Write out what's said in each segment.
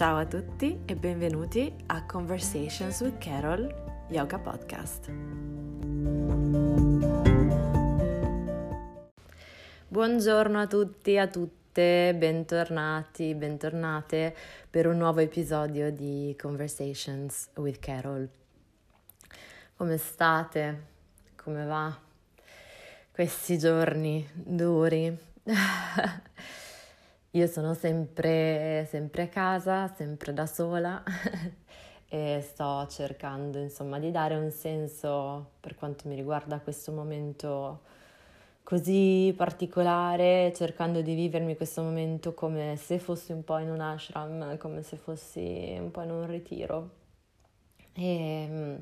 Ciao a tutti e benvenuti a Conversations with Carol Yoga Podcast. Buongiorno a tutti e a tutte, bentornati, bentornate per un nuovo episodio di Conversations with Carol. Come state? Come va? Questi giorni duri. Io sono sempre, sempre a casa, sempre da sola e sto cercando insomma di dare un senso per quanto mi riguarda questo momento così particolare, cercando di vivermi questo momento come se fossi un po' in un ashram, come se fossi un po' in un ritiro. E,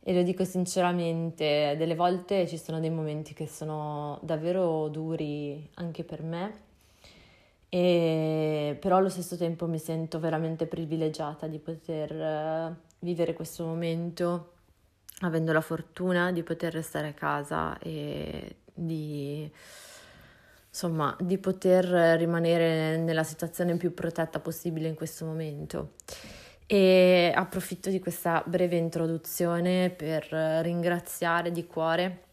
e lo dico sinceramente, delle volte ci sono dei momenti che sono davvero duri anche per me e, però allo stesso tempo mi sento veramente privilegiata di poter uh, vivere questo momento avendo la fortuna di poter restare a casa e di, insomma, di poter rimanere nella situazione più protetta possibile in questo momento. E approfitto di questa breve introduzione per ringraziare di cuore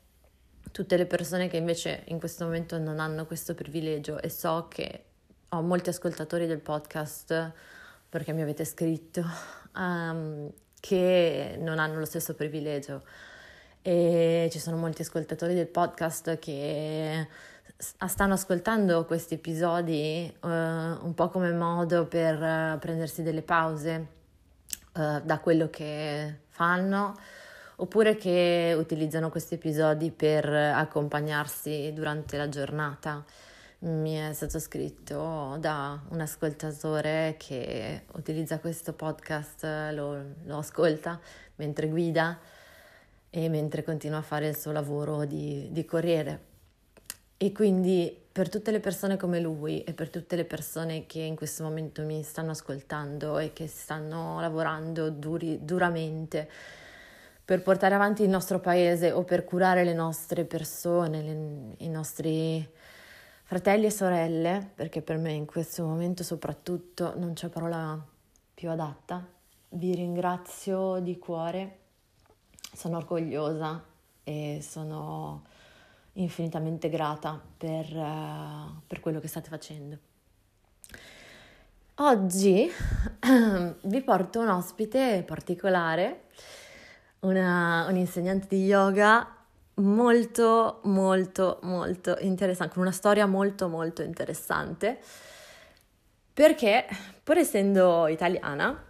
tutte le persone che invece in questo momento non hanno questo privilegio e so che ho molti ascoltatori del podcast, perché mi avete scritto, um, che non hanno lo stesso privilegio. E ci sono molti ascoltatori del podcast che stanno ascoltando questi episodi uh, un po' come modo per prendersi delle pause uh, da quello che fanno oppure che utilizzano questi episodi per accompagnarsi durante la giornata mi è stato scritto da un ascoltatore che utilizza questo podcast, lo, lo, ascolta mentre guida e mentre continua a fare il suo lavoro di, di corriere. E quindi per tutte le persone come lui e per tutte le persone che in questo momento mi stanno ascoltando e che stanno lavorando duri, duramente per portare avanti il nostro paese o per curare le nostre persone, le, i nostri Fratelli e sorelle, perché per me in questo momento soprattutto non c'è parola più adatta, vi ringrazio di cuore, sono orgogliosa e sono infinitamente grata per, uh, per quello che state facendo. Oggi vi porto un ospite particolare, una, un insegnante di yoga molto molto molto interessante, con una storia molto molto interessante, perché pur essendo italiana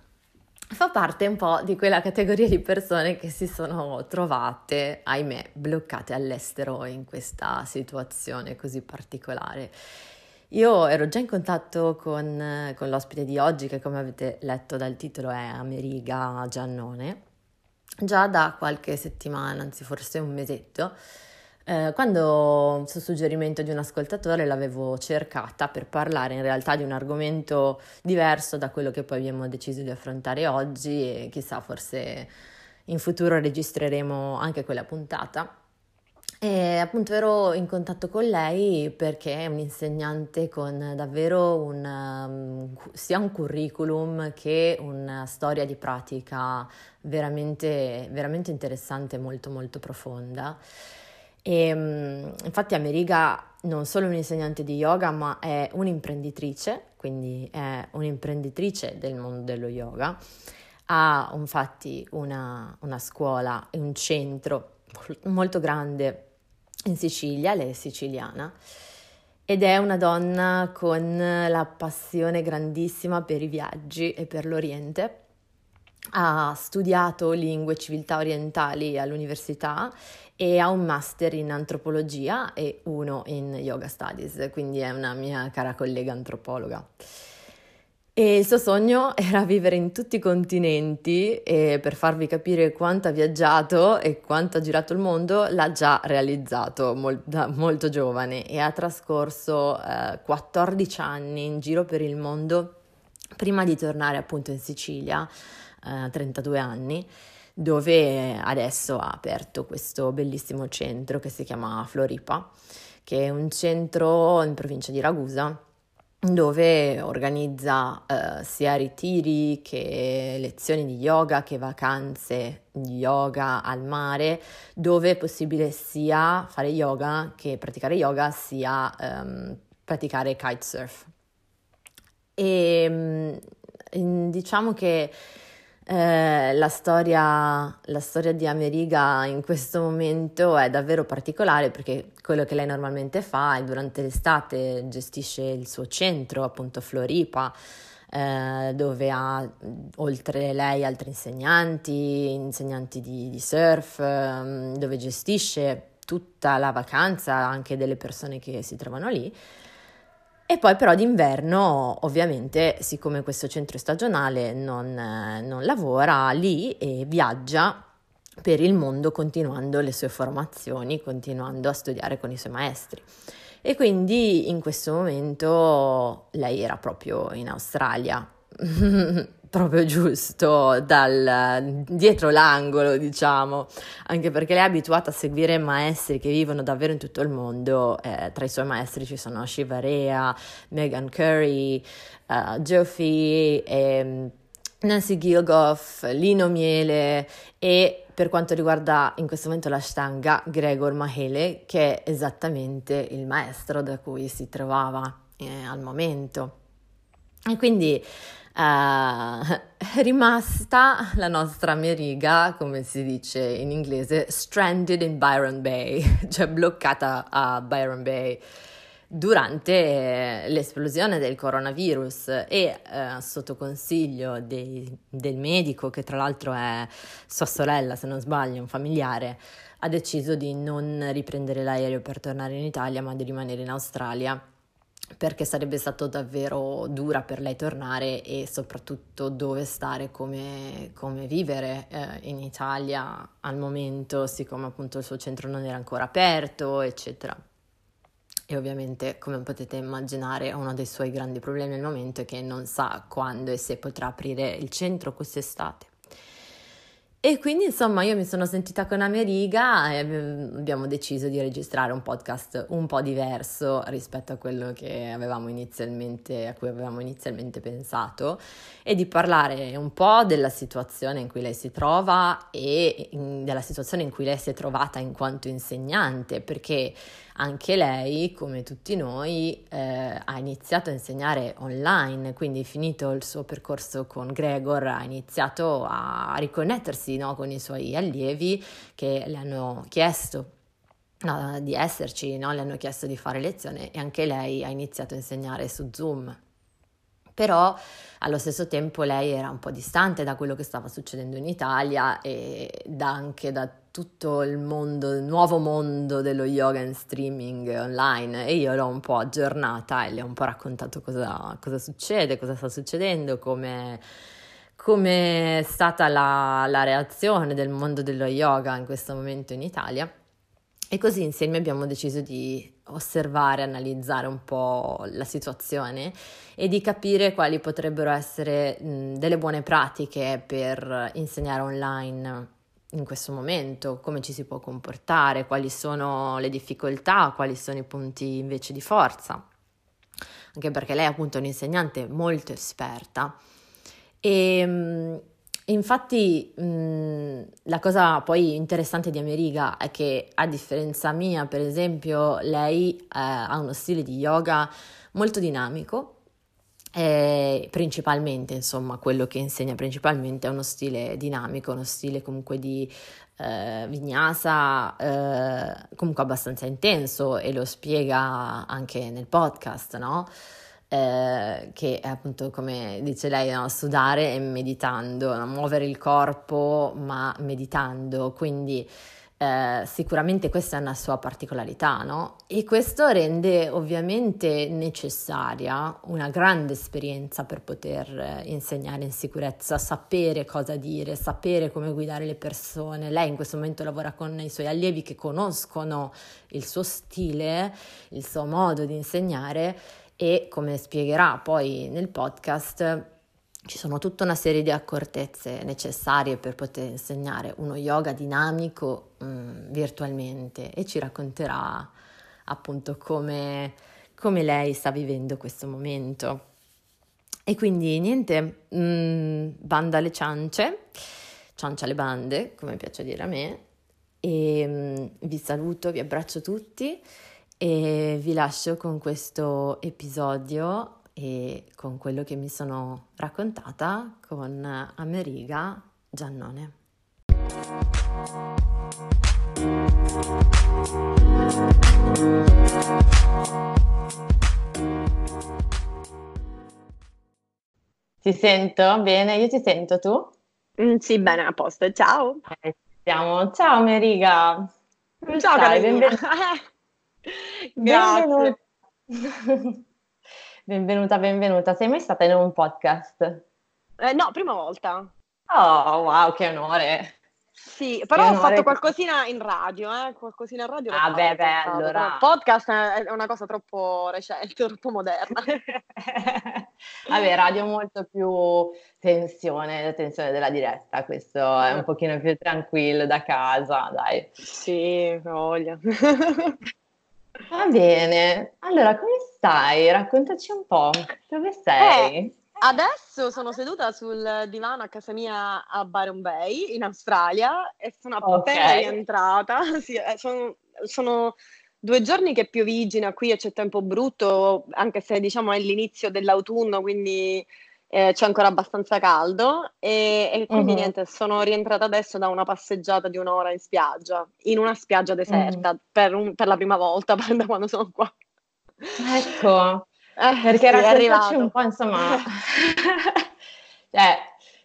fa parte un po' di quella categoria di persone che si sono trovate, ahimè, bloccate all'estero in questa situazione così particolare. Io ero già in contatto con, con l'ospite di oggi, che come avete letto dal titolo è Ameriga Giannone, già da qualche settimana, anzi forse un mesetto, eh, quando su suggerimento di un ascoltatore l'avevo cercata per parlare in realtà di un argomento diverso da quello che poi abbiamo deciso di affrontare oggi e chissà forse in futuro registreremo anche quella puntata. E appunto ero in contatto con lei perché è un'insegnante con davvero un, um, sia un curriculum che una storia di pratica veramente, veramente interessante, molto molto profonda. E, um, infatti Ameriga non solo è un'insegnante di yoga, ma è un'imprenditrice, quindi è un'imprenditrice del mondo dello yoga. Ha infatti una, una scuola e un centro molto grande in Sicilia, lei è siciliana, ed è una donna con la passione grandissima per i viaggi e per l'Oriente. Ha studiato lingue e civiltà orientali all'università e ha un master in antropologia e uno in yoga studies, quindi è una mia cara collega antropologa. E il suo sogno era vivere in tutti i continenti e per farvi capire quanto ha viaggiato e quanto ha girato il mondo, l'ha già realizzato mol- da molto giovane e ha trascorso eh, 14 anni in giro per il mondo prima di tornare appunto in Sicilia, eh, 32 anni, dove adesso ha aperto questo bellissimo centro che si chiama Floripa, che è un centro in provincia di Ragusa dove organizza eh, sia ritiri che lezioni di yoga che vacanze di yoga al mare, dove è possibile sia fare yoga che praticare yoga sia ehm, praticare kitesurf. E mm, diciamo che eh, la, storia, la storia di Ameriga in questo momento è davvero particolare perché quello che lei normalmente fa è durante l'estate gestisce il suo centro, appunto Floripa, eh, dove ha oltre lei altri insegnanti, insegnanti di, di surf, eh, dove gestisce tutta la vacanza anche delle persone che si trovano lì. E poi però d'inverno, ovviamente, siccome questo centro stagionale non, non lavora lì e viaggia per il mondo continuando le sue formazioni, continuando a studiare con i suoi maestri. E quindi in questo momento lei era proprio in Australia proprio giusto dal dietro l'angolo, diciamo, anche perché lei è abituata a seguire maestri che vivono davvero in tutto il mondo. Eh, tra i suoi maestri ci sono Shiva Rea, Megan Curry, uh, Joffy, e Nancy Gilgoff, Lino Miele e per quanto riguarda in questo momento la Stanga, Gregor Mahele, che è esattamente il maestro da cui si trovava eh, al momento. E quindi è rimasta la nostra Meriga, come si dice in inglese, stranded in Byron Bay, cioè bloccata a Byron Bay durante l'esplosione del coronavirus e uh, sotto consiglio dei, del medico, che tra l'altro è sua sorella, se non sbaglio, un familiare, ha deciso di non riprendere l'aereo per tornare in Italia, ma di rimanere in Australia perché sarebbe stato davvero dura per lei tornare e soprattutto dove stare, come, come vivere eh, in Italia al momento, siccome appunto il suo centro non era ancora aperto, eccetera. E ovviamente, come potete immaginare, uno dei suoi grandi problemi al momento è che non sa quando e se potrà aprire il centro quest'estate. E quindi insomma io mi sono sentita con Ameriga e abbiamo deciso di registrare un podcast un po' diverso rispetto a quello a cui avevamo inizialmente pensato e di parlare un po' della situazione in cui lei si trova e in, della situazione in cui lei si è trovata in quanto insegnante perché anche lei, come tutti noi, eh, ha iniziato a insegnare online, quindi finito il suo percorso con Gregor ha iniziato a riconnettersi no, con i suoi allievi che le hanno chiesto no, di esserci, no? le hanno chiesto di fare lezione e anche lei ha iniziato a insegnare su Zoom però allo stesso tempo lei era un po' distante da quello che stava succedendo in Italia e da anche da tutto il mondo, il nuovo mondo dello yoga in streaming online e io l'ho un po' aggiornata e le ho un po' raccontato cosa, cosa succede, cosa sta succedendo, come è stata la, la, reazione del mondo dello yoga in questo momento in Italia. E così insieme abbiamo deciso di osservare, analizzare un po' la situazione e di capire quali potrebbero essere mh, delle buone pratiche per insegnare online in questo momento, come ci si può comportare, quali sono le difficoltà, quali sono i punti invece di forza. Anche perché lei è appunto un'insegnante molto esperta e mh, Infatti la cosa poi interessante di Ameriga è che a differenza mia, per esempio, lei eh, ha uno stile di yoga molto dinamico, e principalmente, insomma, quello che insegna principalmente è uno stile dinamico, uno stile comunque di eh, vinyasa, eh, comunque abbastanza intenso e lo spiega anche nel podcast, no? eh, che è appunto come dice lei, no? sudare e meditando, no? muovere il corpo ma meditando, quindi eh, sicuramente questa è una sua particolarità, no? E questo rende ovviamente necessaria una grande esperienza per poter eh, insegnare in sicurezza, sapere cosa dire, sapere come guidare le persone. Lei in questo momento lavora con i suoi allievi che conoscono il suo stile, il suo modo di insegnare e come spiegherà poi nel podcast ci sono tutta una serie di accortezze necessarie per poter insegnare uno yoga dinamico mh, mm, virtualmente e ci racconterà appunto come, come lei sta vivendo questo momento. E quindi niente, mh, mm, banda alle ciance, ciancia alle bande, come piace dire a me, e mh, mm, vi saluto, vi abbraccio tutti e vi lascio con questo episodio e con quello che mi sono raccontata con Ameriga Giannone. Ti sento bene? Io ti sento tu? Mm, sì, bene, a posto. Ciao. Eh, siamo. Ciao Ameriga. Ciao Ciao benvenuta. Benvenuta. Benvenuta, benvenuta. Sei mai stata in un podcast? Eh, no, prima volta. Oh, wow, che onore. Sì, però ho fatto qualcosina in radio, eh? qualcosina in radio. Ah, beh, beh, allora. Il podcast è una cosa troppo recente, troppo moderna. Vabbè, radio molto più tensione, tensione della diretta, questo è un pochino più tranquillo da casa, dai. Sì, voglia. Va bene, allora come stai? Raccontaci un po', dove sei? Eh. Adesso sono seduta sul divano a casa mia a Byron Bay, in Australia, e sono appena okay. rientrata. Sì, eh, sono, sono, due giorni che piovigina qui e c'è tempo brutto, anche se diciamo è l'inizio dell'autunno, quindi eh, c'è ancora abbastanza caldo. E, e quindi uh-huh. niente, sono rientrata adesso da una passeggiata di un'ora in spiaggia, in una spiaggia deserta, uh-huh. per, un, per la prima volta da quando sono qua. Ecco, eh, perché sì, raccontaci un po', insomma, cioè,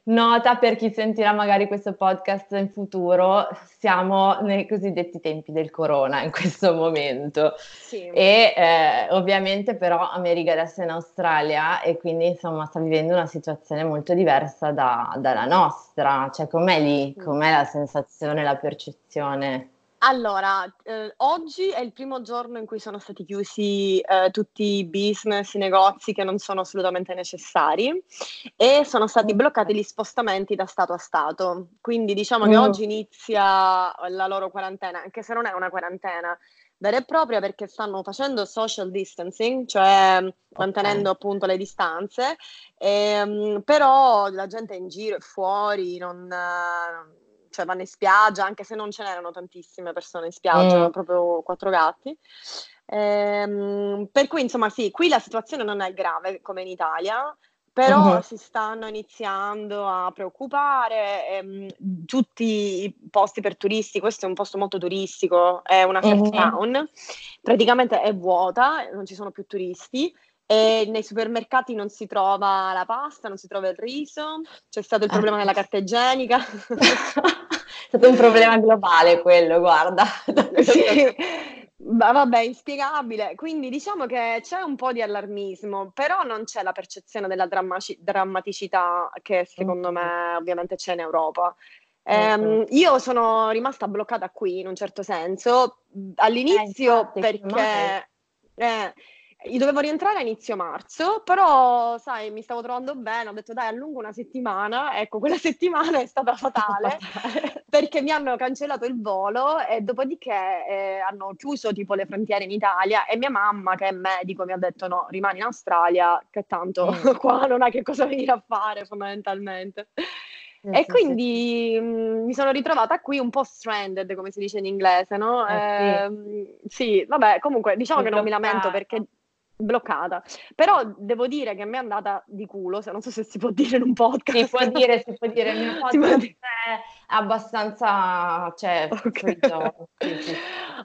nota per chi sentirà magari questo podcast in futuro, siamo nei cosiddetti tempi del corona in questo momento. Sì. E eh, ovviamente però America adesso è in Australia e quindi insomma sta vivendo una situazione molto diversa da, dalla nostra. Cioè, com'è lì? Com'è la sensazione, la percezione? Allora, eh, oggi è il primo giorno in cui sono stati chiusi eh, tutti i business, i negozi che non sono assolutamente necessari e sono stati bloccati gli spostamenti da Stato a Stato. Quindi diciamo che mm. oggi inizia la loro quarantena, anche se non è una quarantena vera e propria perché stanno facendo social distancing, cioè mantenendo appunto le distanze, ehm, però la gente è in giro e fuori, non cioè vanno in spiaggia, anche se non ce n'erano tantissime persone in spiaggia, mm. proprio quattro gatti. Ehm, per cui, insomma, sì, qui la situazione non è grave come in Italia, però uh-huh. si stanno iniziando a preoccupare. Ehm, tutti i posti per turisti, questo è un posto molto turistico, è una surf uh-huh. town, praticamente è vuota, non ci sono più turisti. E nei supermercati non si trova la pasta, non si trova il riso, c'è stato il problema della carta igienica. È stato un problema globale quello, guarda. sì. vabbè, inspiegabile. Quindi diciamo che c'è un po' di allarmismo, però non c'è la percezione della drammaci- drammaticità che secondo me ovviamente c'è in Europa. Eh, io sono rimasta bloccata qui in un certo senso all'inizio eh, perché eh, io dovevo rientrare a inizio marzo, però sai, mi stavo trovando bene, ho detto dai, allungo una settimana. Ecco, quella settimana è stata fatale perché mi hanno cancellato il volo e dopodiché eh, hanno chiuso tipo le frontiere in Italia e mia mamma, che è medico, mi ha detto no, rimani in Australia, che tanto mm. qua non hai che cosa venire a fare fondamentalmente. Eh, e quindi mh, mm, mi sono ritrovata qui un po' stranded, come si dice in inglese, no? Eh, eh, sì. sì. vabbè, comunque diciamo che non mi lamento perché bloccata. Però devo dire che mi è andata di culo, se non so se si può dire in un podcast. Si può dire, si può dire, il mio podcast è abbastanza, cioè, okay. sì, sì.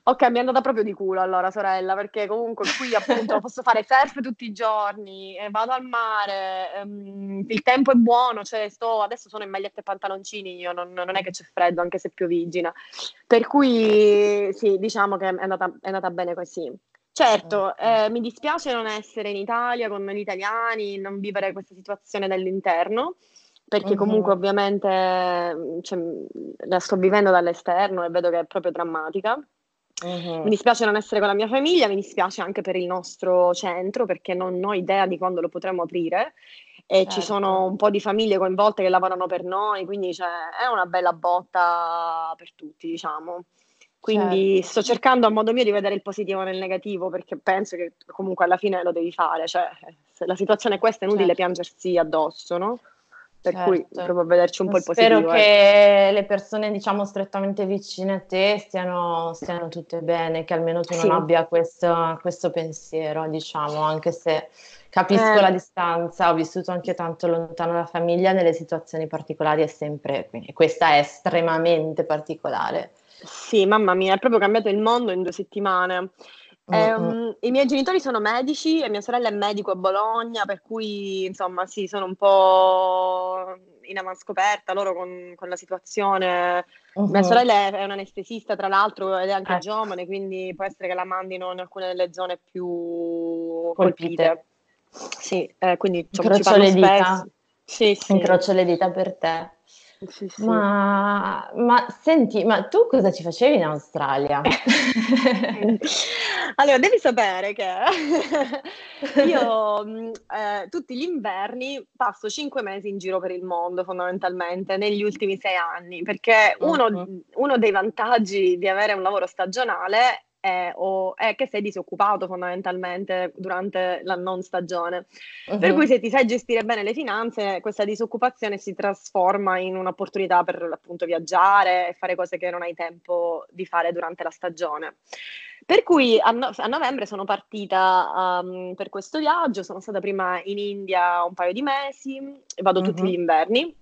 ok, mi è andata proprio di culo allora, sorella, perché comunque qui appunto posso fare surf tutti i giorni, eh, vado al mare, ehm, il tempo è buono, cioè sto, adesso sono in magliette e pantaloncini, io non, non è che c'è freddo, anche se piovigina. Per cui sì, diciamo che è andata, è andata bene così. Certo, eh, mi dispiace non essere in Italia con gli italiani, non vivere questa situazione dall'interno, perché comunque uh-huh. ovviamente cioè, la sto vivendo dall'esterno e vedo che è proprio drammatica. Uh-huh. Mi dispiace non essere con la mia famiglia, mi dispiace anche per il nostro centro perché non ho idea di quando lo potremo aprire e certo. ci sono un po' di famiglie coinvolte che lavorano per noi, quindi cioè, è una bella botta per tutti, diciamo. Quindi certo. sto cercando a modo mio di vedere il positivo nel negativo perché penso che comunque alla fine lo devi fare, cioè se la situazione è questa è inutile certo. piangersi addosso, no? Per certo. cui provo a vederci un po' il positivo. Spero che eh. le persone, diciamo, strettamente vicine a te stiano, stiano tutte bene, che almeno tu non sì. abbia questo, questo, pensiero, diciamo, anche se capisco eh. la distanza, ho vissuto anche tanto lontano dalla famiglia, nelle situazioni particolari è sempre, quindi questa è estremamente particolare. Sì, mamma mia, è proprio cambiato il mondo in due settimane. Um, I miei genitori sono medici e mia sorella è medico a Bologna, per cui insomma sì, sono un po' in avanscoperta loro con, con la situazione. Uh-huh. Mia sorella è, è un'anestesista, tra l'altro, ed è anche eh. giovane, quindi può essere che la mandino in alcune delle zone più colpite. colpite. Sì, eh, quindi diciamo, Incrocio le dita. Sì, sì. Incrocio le dita per te. Sì, sì. Ma, ma senti, ma tu cosa ci facevi in Australia? allora, devi sapere che io mm, eh, tutti gli inverni passo cinque mesi in giro per il mondo, fondamentalmente, negli ultimi sei anni, perché uno, uno dei vantaggi di avere un lavoro stagionale è, o, è che sei disoccupato fondamentalmente durante la non stagione. Uh-huh. Per cui se ti sai gestire bene le finanze, questa disoccupazione si trasforma in un'opportunità per appunto viaggiare e fare cose che non hai tempo di fare durante la stagione. Per cui a, no- a novembre sono partita um, per questo viaggio, sono stata prima in India un paio di mesi, vado uh-huh. tutti gli inverni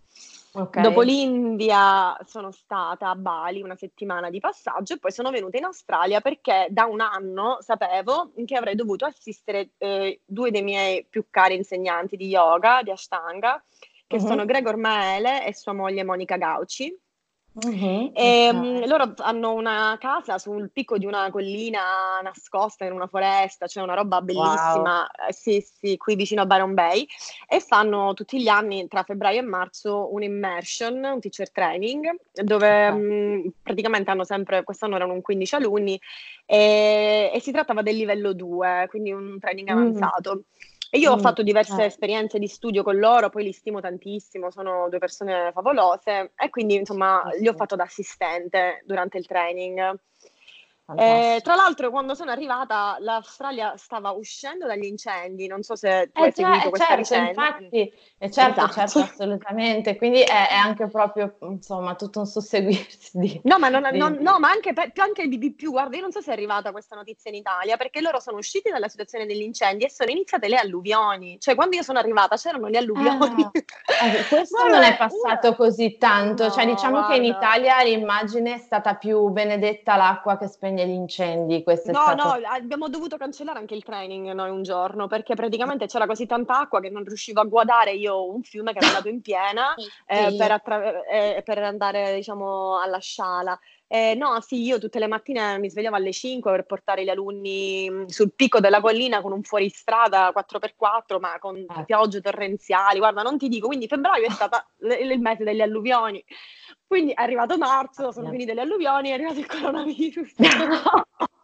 Okay. Dopo l'India sono stata a Bali una settimana di passaggio e poi sono venuta in Australia perché da un anno sapevo che avrei dovuto assistere eh, due dei miei più cari insegnanti di yoga, di Ashtanga, che uh-huh. sono Gregor Maele e sua moglie Monica Gauci. Uh-huh, e, okay. loro hanno una casa sul picco di una collina nascosta in una foresta, cioè una roba bellissima, wow. eh, sì, sì, qui vicino a Byron Bay, e fanno tutti gli anni tra febbraio e marzo un immersion, un teacher training, dove okay. mh, praticamente hanno sempre, quest'anno erano un 15 alunni, e, e, si trattava del livello 2, quindi un training avanzato. Mm. E io ho fatto diverse eh. esperienze di studio con loro, poi li stimo tantissimo, sono due persone favolose e quindi insomma li ho fatto da assistente durante il training. Eh, tra l'altro, quando sono arrivata, l'Australia stava uscendo dagli incendi. Non so se tu eh, hai cioè, seguito questa certo, vicenda. Infatti, eh, certo, esatto. certo, assolutamente. Quindi è, è, anche proprio insomma tutto un susseguirsi di. No, ma, non, di... non, no, ma anche, per, anche il BB. Guarda, io non so se è arrivata questa notizia in Italia perché loro sono usciti dalla situazione degli incendi e sono iniziate le alluvioni. Cioè, quando io sono arrivata c'erano le alluvioni. Ah, eh, questo non è passato così tanto. No, cioè, diciamo guarda. che in Italia l'immagine è stata più benedetta l'acqua che spegne gli incendi. Questo no, stato... no, abbiamo dovuto cancellare anche il training noi un giorno perché praticamente c'era così tanta acqua che non riuscivo a guardare io un fiume che era andato in piena eh, per, attra- eh, per, andare diciamo alla sciala. Eh, no, sì, io tutte le mattine mi svegliavo alle 5 per portare gli alunni mm, sul picco della collina con un fuoristrada 4x4, ma con eh. piogge torrenziali. Guarda, non ti dico, quindi febbraio è stato il mese delle alluvioni. Quindi è arrivato marzo, sono finite le alluvioni, è arrivato il coronavirus.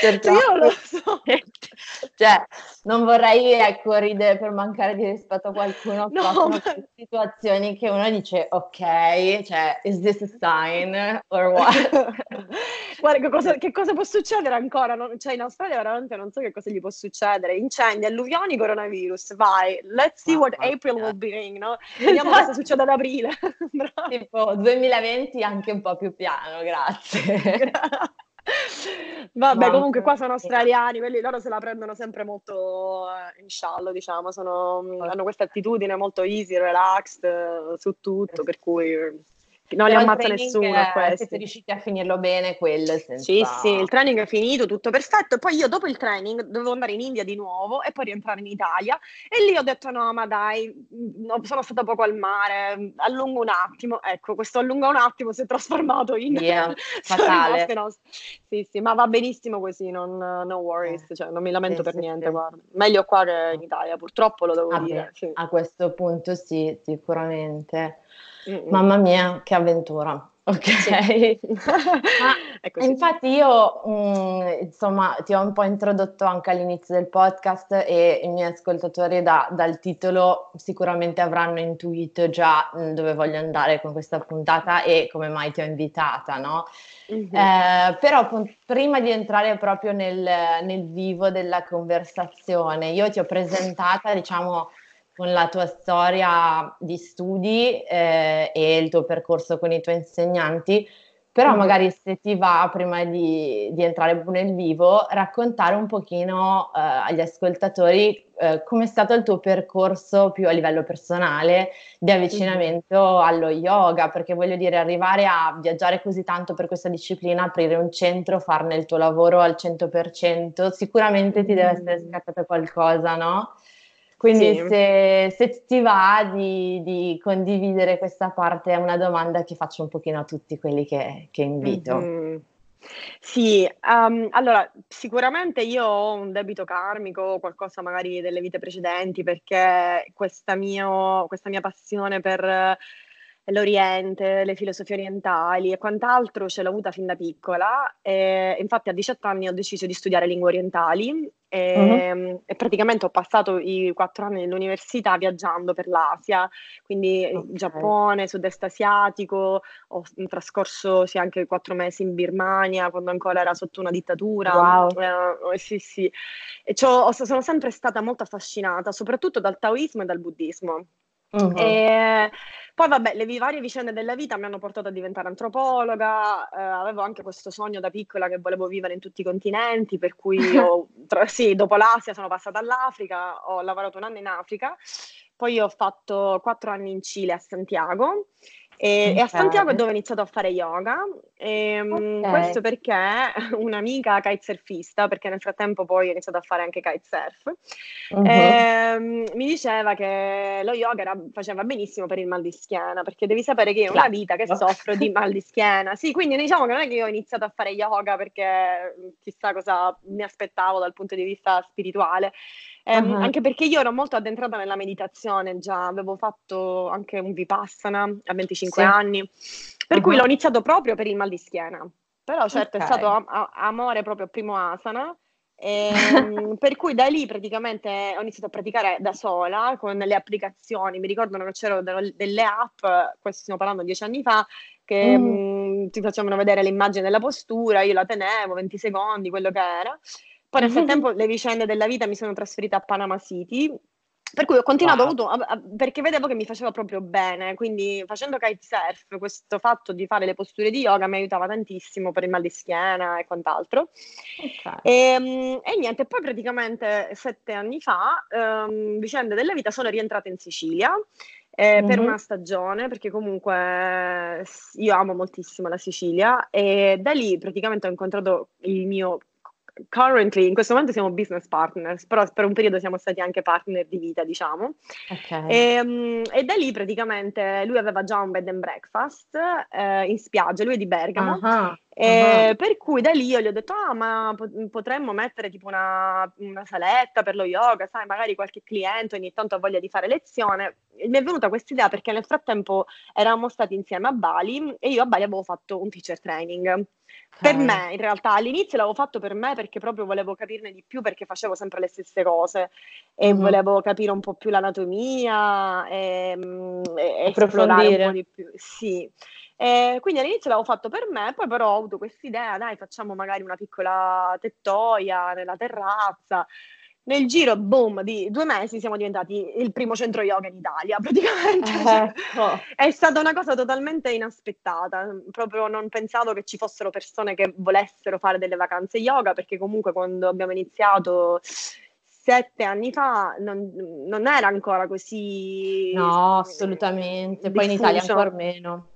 Certo. Io lo so. cioè, non vorrei ecco, ridere per mancare di rispetto a qualcuno, no, però ma... situazioni che uno dice ok, cioè, is this a sign or what? Guarda, che cosa, che cosa, può succedere ancora? Non, cioè, in Australia veramente non so che cosa gli può succedere. Incendi, alluvioni, coronavirus, vai, let's see what April will bring, no? Vediamo cosa succede ad aprile. tipo 2020 anche un po' più piano, grazie. Vabbè, no, comunque qua sono australiani, quelli loro se la prendono sempre molto eh, in sciallo, diciamo, sono, hanno questa attitudine molto easy, relaxed eh, su tutto, per cui non li ammazza nessuno a questi. Siete riusciti a finirlo bene quello? Senza... Sì, sì, il training è finito, tutto perfetto. Poi io dopo il training dovevo andare in India di nuovo e poi rientrare in Italia. E lì ho detto no, ma dai, sono stata poco al mare, allungo un attimo. Ecco, questo allunga un attimo si è trasformato in... Yeah, fatale. sì, sì, ma va benissimo così, non, no worries, eh. cioè, non mi lamento sì, per sì, niente, sì. guarda. Meglio qua che in Italia, purtroppo lo devo Vabbè, dire. A questo punto sì, sicuramente. Mm-mm. Mamma mia, che avventura. Ok, infatti io mh, mm, insomma ti ho un po' introdotto anche all'inizio del podcast e i miei ascoltatori da, dal titolo sicuramente avranno intuito già mh, mm, dove voglio andare con questa puntata e come mai ti ho invitata, no? Mm-hmm. Eh, però prima di entrare proprio nel, nel vivo della conversazione, io ti ho presentata diciamo con la tua storia di studi eh, e il tuo percorso con i tuoi insegnanti, però magari se ti va, prima di, di entrare nel vivo, raccontare un pochino eh, agli ascoltatori eh, come è stato il tuo percorso più a livello personale di avvicinamento allo yoga, perché voglio dire, arrivare a viaggiare così tanto per questa disciplina, aprire un centro, farne il tuo lavoro al 100%, sicuramente ti deve essere scattato qualcosa, no? Quindi sì. se, se, ti va di, di, condividere questa parte è una domanda che faccio un pochino a tutti quelli che, che invito. Mm-hmm. Sì, um, allora sicuramente io ho un debito karmico, qualcosa magari delle vite precedenti, perché questa, mio, questa mia passione per l'Oriente, le filosofie orientali e quant'altro ce l'ho avuta fin da piccola. E infatti a 18 anni ho deciso di studiare lingue orientali e, uh-huh. e praticamente ho passato i quattro anni dell'università viaggiando per l'Asia, quindi okay. Giappone, sud-est asiatico, ho trascorso sì, anche quattro mesi in Birmania quando ancora era sotto una dittatura. Wow. Eh, sì, sì. E sono sempre stata molto affascinata, soprattutto dal taoismo e dal buddismo. Uh-huh. E poi vabbè, le varie vicende della vita mi hanno portato a diventare antropologa, eh, avevo anche questo sogno da piccola che volevo vivere in tutti i continenti, per cui ho, tra, sì, dopo l'Asia sono passata all'Africa, ho lavorato un anno in Africa, poi ho fatto quattro anni in Cile a Santiago e, okay. e, a Santiago è dove ho iniziato a fare yoga. E, ehm, okay. Questo perché un'amica kitesurfista, perché nel frattempo poi ho iniziato a fare anche kitesurf, uh-huh. e, mi diceva che lo yoga era, faceva benissimo per il mal di schiena, perché devi sapere che io ho una vita che soffro di mal di schiena. Sì, quindi diciamo che non è che io ho iniziato a fare yoga perché chissà cosa mi aspettavo dal punto di vista spirituale. Uh-huh. Anche perché io ero molto addentrata nella meditazione già, avevo fatto anche un vipassana a 25 sì. anni, per uh-huh. cui l'ho iniziato proprio per il mal di schiena. Però certo okay. è stato am- amore proprio primo asana. E, ehm, per cui da lì praticamente ho iniziato a praticare da sola con le applicazioni. Mi ricordano che c'erano delle app, questo stiamo parlando dieci anni fa, che mm. mh, mm, ti facevano vedere l'immagine della postura, io la tenevo 20 secondi, quello che era. Poi nel frattempo le vicende della vita mi sono trasferita a Panama City, per cui ho continuato wow. a, a, perché vedevo che mi faceva proprio bene, quindi facendo kitesurf, questo fatto di fare le posture di yoga mi aiutava tantissimo per il mal di schiena e quant'altro. Okay. E, ehm, e, niente, poi praticamente sette anni fa, um, vicende della vita, sono rientrata in Sicilia. Eh, mm-hmm. Per una stagione, perché comunque io amo moltissimo la Sicilia e da lì praticamente ho incontrato il mio currently, in questo momento siamo business partners, però per un periodo siamo stati anche partner di vita, diciamo. Okay. E, um, e, da lì praticamente lui aveva già un bed and breakfast eh, in spiaggia, lui è di Bergamo. Uh-huh. Uh-huh. Per cui da lì io gli ho detto: Ah, ma potremmo mettere tipo una, una, saletta per lo yoga, sai, magari qualche cliente ogni tanto ha voglia di fare lezione. E mi è venuta questa idea perché nel frattempo eravamo stati insieme a Bali e io a Bali avevo fatto un teacher training. Per me, in realtà, all'inizio l'avevo fatto per me perché proprio volevo capirne di più perché facevo sempre le stesse cose e mm-hmm. volevo capire un po' più l'anatomia e, mm, e esplorare un po' di più. Sì. E quindi all'inizio l'avevo fatto per me, poi però ho avuto questa idea, dai, facciamo magari una piccola tettoia nella terrazza. Nel giro, boom, di due mesi siamo diventati il primo centro yoga in Italia, praticamente. Eh, oh. È stata una cosa totalmente inaspettata, proprio non pensavo che ci fossero persone che volessero fare delle vacanze yoga, perché comunque quando abbiamo iniziato sette anni fa non, non era ancora così... No, assolutamente, poi in Italia ancora meno.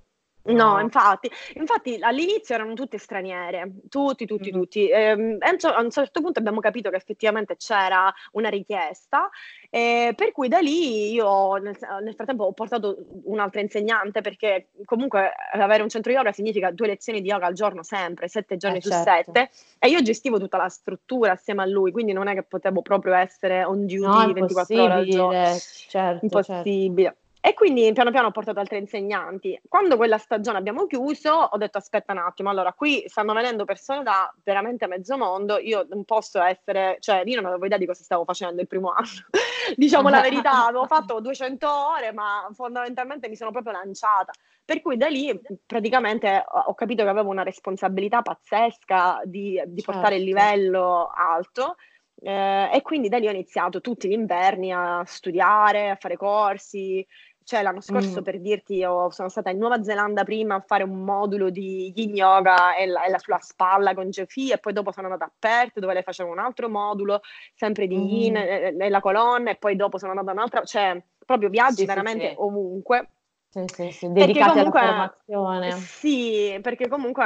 No, infatti, infatti all'inizio erano tutte straniere, tutti, tutti, mm-hmm. tutti. Ehm, e a un certo punto abbiamo capito che effettivamente c'era una richiesta, eh, per cui da lì io nel, nel, frattempo ho portato un'altra insegnante perché comunque avere un centro yoga significa due lezioni di yoga al giorno sempre, sette giorni eh, su certo. sette, e io gestivo tutta la struttura assieme a lui, quindi non è che potevo proprio essere on duty no, 24 ore al giorno. Certo, impossibile. Certo. E quindi piano piano ho portato altri insegnanti. Quando quella stagione abbiamo chiuso, ho detto aspetta un attimo, allora qui stanno venendo persone da veramente mezzo mondo, io non posso essere, cioè io non avevo idea di cosa stavo facendo il primo anno, diciamo la verità, avevo fatto 200 ore, ma fondamentalmente mi sono proprio lanciata. Per cui da lì praticamente ho capito che avevo una responsabilità pazzesca di, di portare il certo. livello alto. Eh, e quindi da lì ho iniziato tutti gli inverni a studiare, a fare corsi, cioè l'anno scorso mm. per dirti io sono stata in Nuova Zelanda prima a fare un modulo di yin yoga e la, e la sulla spalla con Geoffrey e poi dopo sono andata a Perth dove lei faceva un altro modulo sempre di yin mm. nella colonna e poi dopo sono andata a un'altra, cioè proprio viaggi sì, veramente sì, ovunque. Sì, sì, sì, dedicati comunque, alla formazione. Sì, perché comunque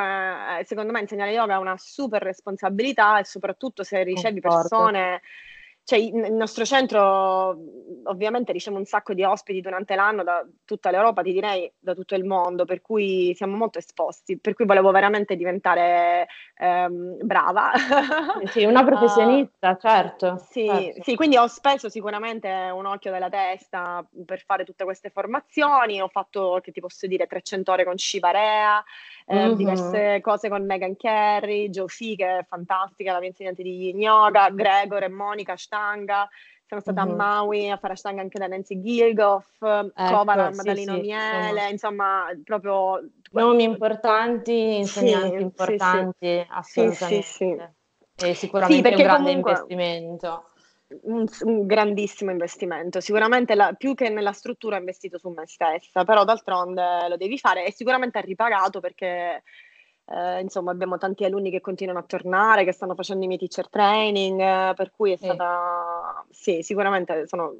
secondo me insegnare yoga è una super responsabilità e soprattutto se ricevi Conforto. persone cioè, il nostro centro ovviamente riceve un sacco di ospiti durante l'anno da tutta l'Europa, ti direi da tutto il mondo, per cui siamo molto esposti, per cui volevo veramente diventare ehm, brava. Sì, una professionista, uh, certo, sì, certo. Sì, quindi ho speso sicuramente un occhio della testa per fare tutte queste formazioni, ho fatto, che ti posso dire, 300 ore con Shivarea, mm-hmm. diverse cose con Megan Carey, Joe Fee che è fantastica, la mia insegnante di yoga, Gregor e Monica Ashtanga. Sono stata mm-hmm. a Maui a fare Ashtanga anche da Nancy Gilgoff, ecco, Kovalan, Madalino sì, Miele, insomma, insomma proprio... Nomi importanti, insegnanti sì, importanti, assolutamente. Sì, sì, sì. E sicuramente un grande comunque... investimento un, un, grandissimo investimento. Sicuramente la, più che nella struttura ho investito su me stessa, però d'altronde lo devi fare e sicuramente è ripagato perché eh, insomma abbiamo tanti alunni che continuano a tornare, che stanno facendo i miei teacher training, eh, per cui è stata sì, sicuramente sono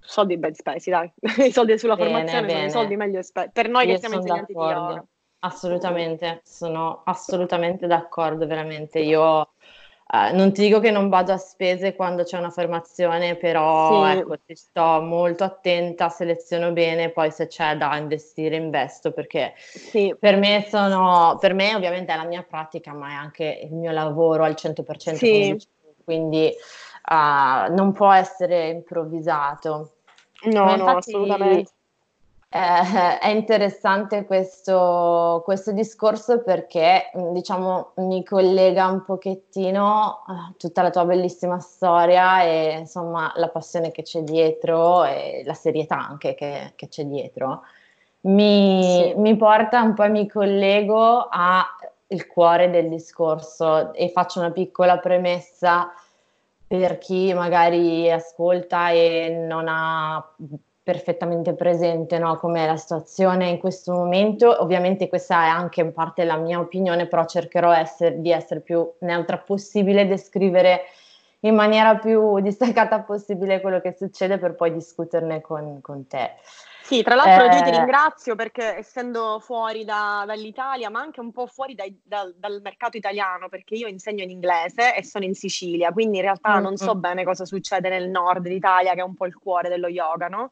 soldi ben spesi, dai. I soldi sulla bene, formazione bene. sono i soldi meglio spesi. Per noi Io che siamo insegnanti d'accordo. di yoga. Assolutamente, sono assolutamente d'accordo, veramente. Io Uh, non ti dico che non vado a spese quando c'è una formazione, però sì. ecco, ci sto molto attenta, seleziono bene, poi se c'è da investire investo, perché sì. per, me sono, per me ovviamente è la mia pratica, ma è anche il mio lavoro al 100%, sì. quindi uh, non può essere improvvisato. No, no, assolutamente. Eh, è interessante questo, questo, discorso perché mm, diciamo mi collega un pochettino a tutta la tua bellissima storia e insomma la passione che c'è dietro e la serietà anche che, che c'è dietro. Mi, sì. mi porta un po' e mi collego al cuore del discorso e faccio una piccola premessa per chi magari ascolta e non ha perfettamente presente no, com'è la situazione in questo momento. Ovviamente questa è anche in parte la mia opinione, però cercherò essere, di essere più neutra possibile, descrivere in maniera più distaccata possibile quello che succede per poi discuterne con, con te. Sì, tra l'altro eh, io ti eh, ringrazio perché essendo fuori da, dall'Italia, ma anche un po' fuori dai, da, dal mercato italiano, perché io insegno in inglese e sono in Sicilia, quindi in realtà mm, non so bene cosa succede nel nord d'Italia, che è un po' il cuore dello yoga, no?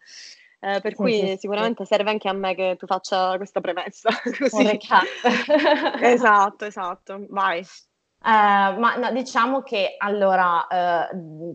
Eh, per cui sì, sicuramente sì. serve anche a me che tu faccia questa premessa. Così. esatto, esatto, vai. Eh, ma no, diciamo che allora, eh,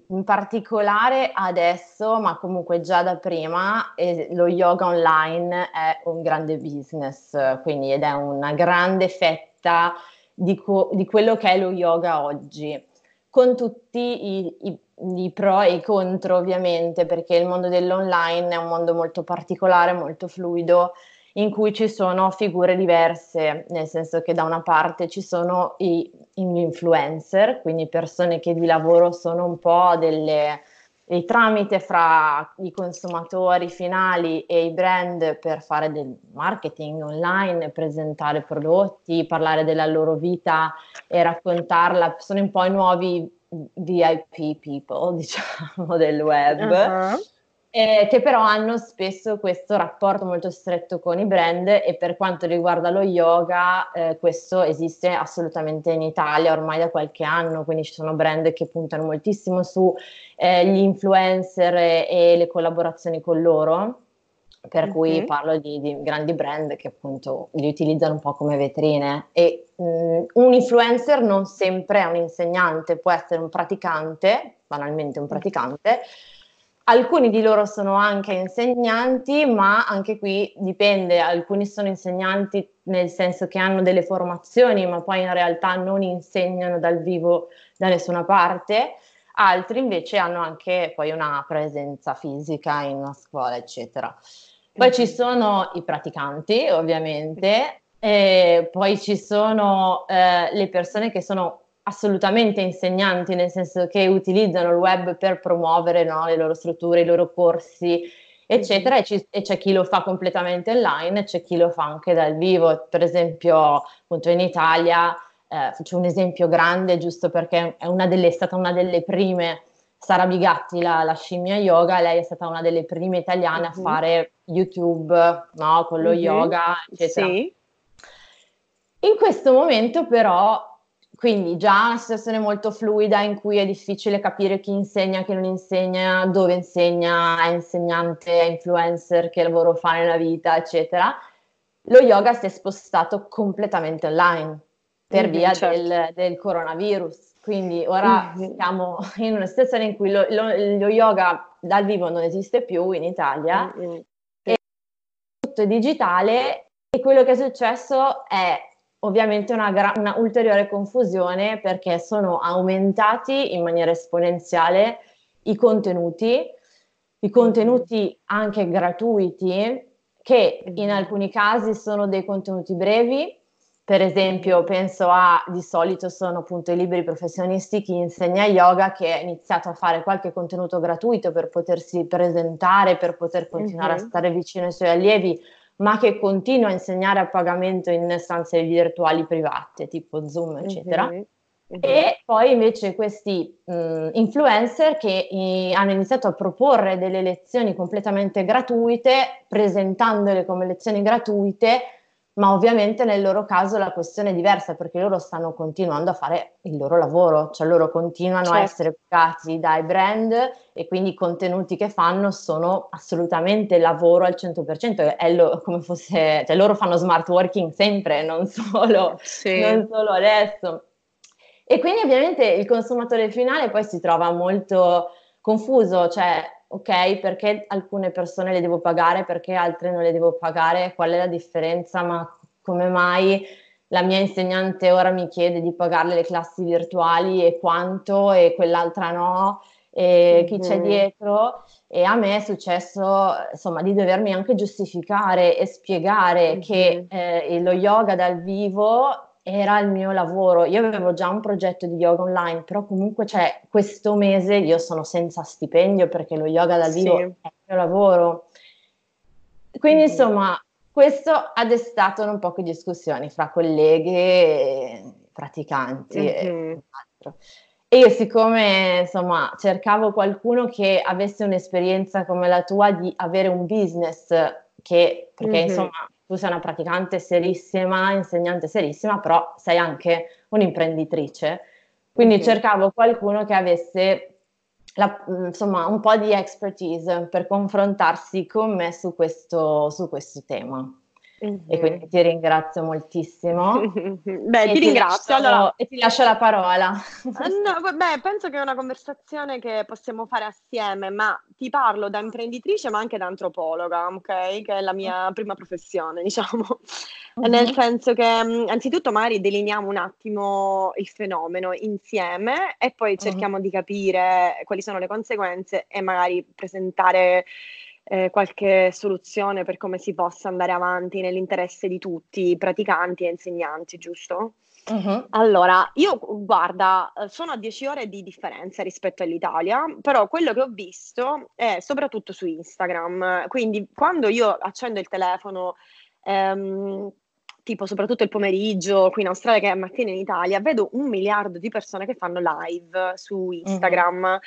in particolare adesso, ma comunque già da prima, eh, lo yoga online è un grande business, quindi ed è una grande fetta di, co- di quello che è lo yoga oggi, con tutti i, i, i pro e i contro ovviamente, perché il mondo dell'online è un mondo molto particolare, molto fluido in cui ci sono figure diverse, nel senso che da una parte ci sono gli influencer, quindi persone che di lavoro sono un po' delle, dei tramite fra i consumatori finali e i brand per fare del marketing online, presentare prodotti, parlare della loro vita e raccontarla, sono un po' i nuovi VIP people, diciamo, del web. Uh-huh eh, che però hanno spesso questo rapporto molto stretto con i brand e per quanto riguarda lo yoga eh, questo esiste assolutamente in Italia ormai da qualche anno, quindi ci sono brand che puntano moltissimo sugli eh, influencer e, e, le collaborazioni con loro, per mm-hmm. cui parlo di, di, grandi brand che appunto li utilizzano un po' come vetrine e mh, mm, un influencer non sempre è un insegnante, può essere un praticante, banalmente un praticante. Mm Alcuni di loro sono anche insegnanti, ma anche qui dipende, alcuni sono insegnanti nel senso che hanno delle formazioni, ma poi in realtà non insegnano dal vivo da nessuna parte, altri invece hanno anche poi una presenza fisica in una scuola, eccetera. Poi ci sono i praticanti, ovviamente, e poi ci sono eh, le persone che sono assolutamente insegnanti, nel senso che utilizzano il web per promuovere no, le loro strutture, i loro corsi, eccetera, e, ci, e, c'è chi lo fa completamente online e c'è chi lo fa anche dal vivo. Per esempio, appunto in Italia, eh, faccio un esempio grande, giusto perché è, una delle, è stata una delle prime, Sara Bigatti, la, la, scimmia yoga, lei è stata una delle prime italiane uh-huh. a fare YouTube, no, con lo uh-huh. yoga, eccetera. Sì. In questo momento però quindi già una situazione molto fluida in cui è difficile capire chi insegna, chi non insegna, dove insegna, è insegnante, è influencer, che lavoro fa nella vita, eccetera. Lo yoga si è spostato completamente online per mm-hmm, via certo. del, del, coronavirus. Quindi ora mm-hmm. siamo in una situazione in cui lo, lo, lo, yoga dal vivo non esiste più in Italia, mm-hmm. e tutto è digitale e quello che è successo è ovviamente una, gra- una ulteriore confusione perché sono aumentati in maniera esponenziale i contenuti, i contenuti anche gratuiti che in alcuni casi sono dei contenuti brevi, per esempio penso a di solito sono appunto i libri professionisti chi insegna yoga che ha iniziato a fare qualche contenuto gratuito per potersi presentare, per poter continuare uh-huh. a stare vicino ai suoi allievi ma che continua a insegnare a pagamento in stanze virtuali private, tipo Zoom, eccetera. Uh-huh. E poi invece questi mh, influencer che i, hanno iniziato a proporre delle lezioni completamente gratuite, presentandole come lezioni gratuite, ma ovviamente nel loro caso la questione è diversa perché loro stanno continuando a fare il loro lavoro, cioè loro continuano certo. a essere pagati dai brand e quindi i contenuti che fanno sono assolutamente lavoro al 100%, è lo, come fosse, cioè loro fanno smart working sempre, non solo, sì. non solo adesso. E quindi ovviamente il consumatore finale poi si trova molto confuso, cioè ok, perché alcune persone le devo pagare, perché altre non le devo pagare, qual è la differenza, ma come mai la mia insegnante ora mi chiede di pagarle le classi virtuali e quanto e quell'altra no, e chi c'è dietro? E a me è successo insomma di dovermi anche giustificare e spiegare mm-hmm. che eh, lo yoga dal vivo era il mio lavoro. Io avevo già un progetto di yoga online, però comunque cioè, questo mese io sono senza stipendio perché lo yoga dal vivo sì. è il mio lavoro. Quindi mm-hmm. insomma, questo ha destato un po' di discussioni fra colleghe praticanti mm-hmm. e altro. E io siccome insomma cercavo qualcuno che avesse un'esperienza come la tua di avere un business che, perché mm-hmm. insomma tu sei una praticante serissima, insegnante serissima, però sei anche un'imprenditrice. Quindi okay. cercavo qualcuno che avesse la, insomma un po' di expertise per confrontarsi con me su questo, su questo tema. Mm-hmm. E quindi ti ringrazio moltissimo. beh, ti, ti ringrazio. Lascio, allora... E ti lascio la parola. Ah, no, beh, penso che è una conversazione che possiamo fare assieme, ma ti parlo da imprenditrice ma anche da antropologa, ok? Che è la mia prima professione, diciamo. Mm-hmm. Nel senso che anzitutto magari delineiamo un attimo il fenomeno insieme e poi cerchiamo mm-hmm. di capire quali sono le conseguenze e magari presentare eh, qualche soluzione per come si possa andare avanti nell'interesse di tutti, praticanti e insegnanti, giusto? Uh-huh. Allora, io guarda, eh, sono a 10 ore di differenza rispetto all'Italia, però quello che ho visto è soprattutto su Instagram. Quindi quando io accendo il telefono, ehm, tipo soprattutto il pomeriggio qui in Australia che è mattina in Italia, vedo un miliardo di persone che fanno live su Instagram. Uh-huh.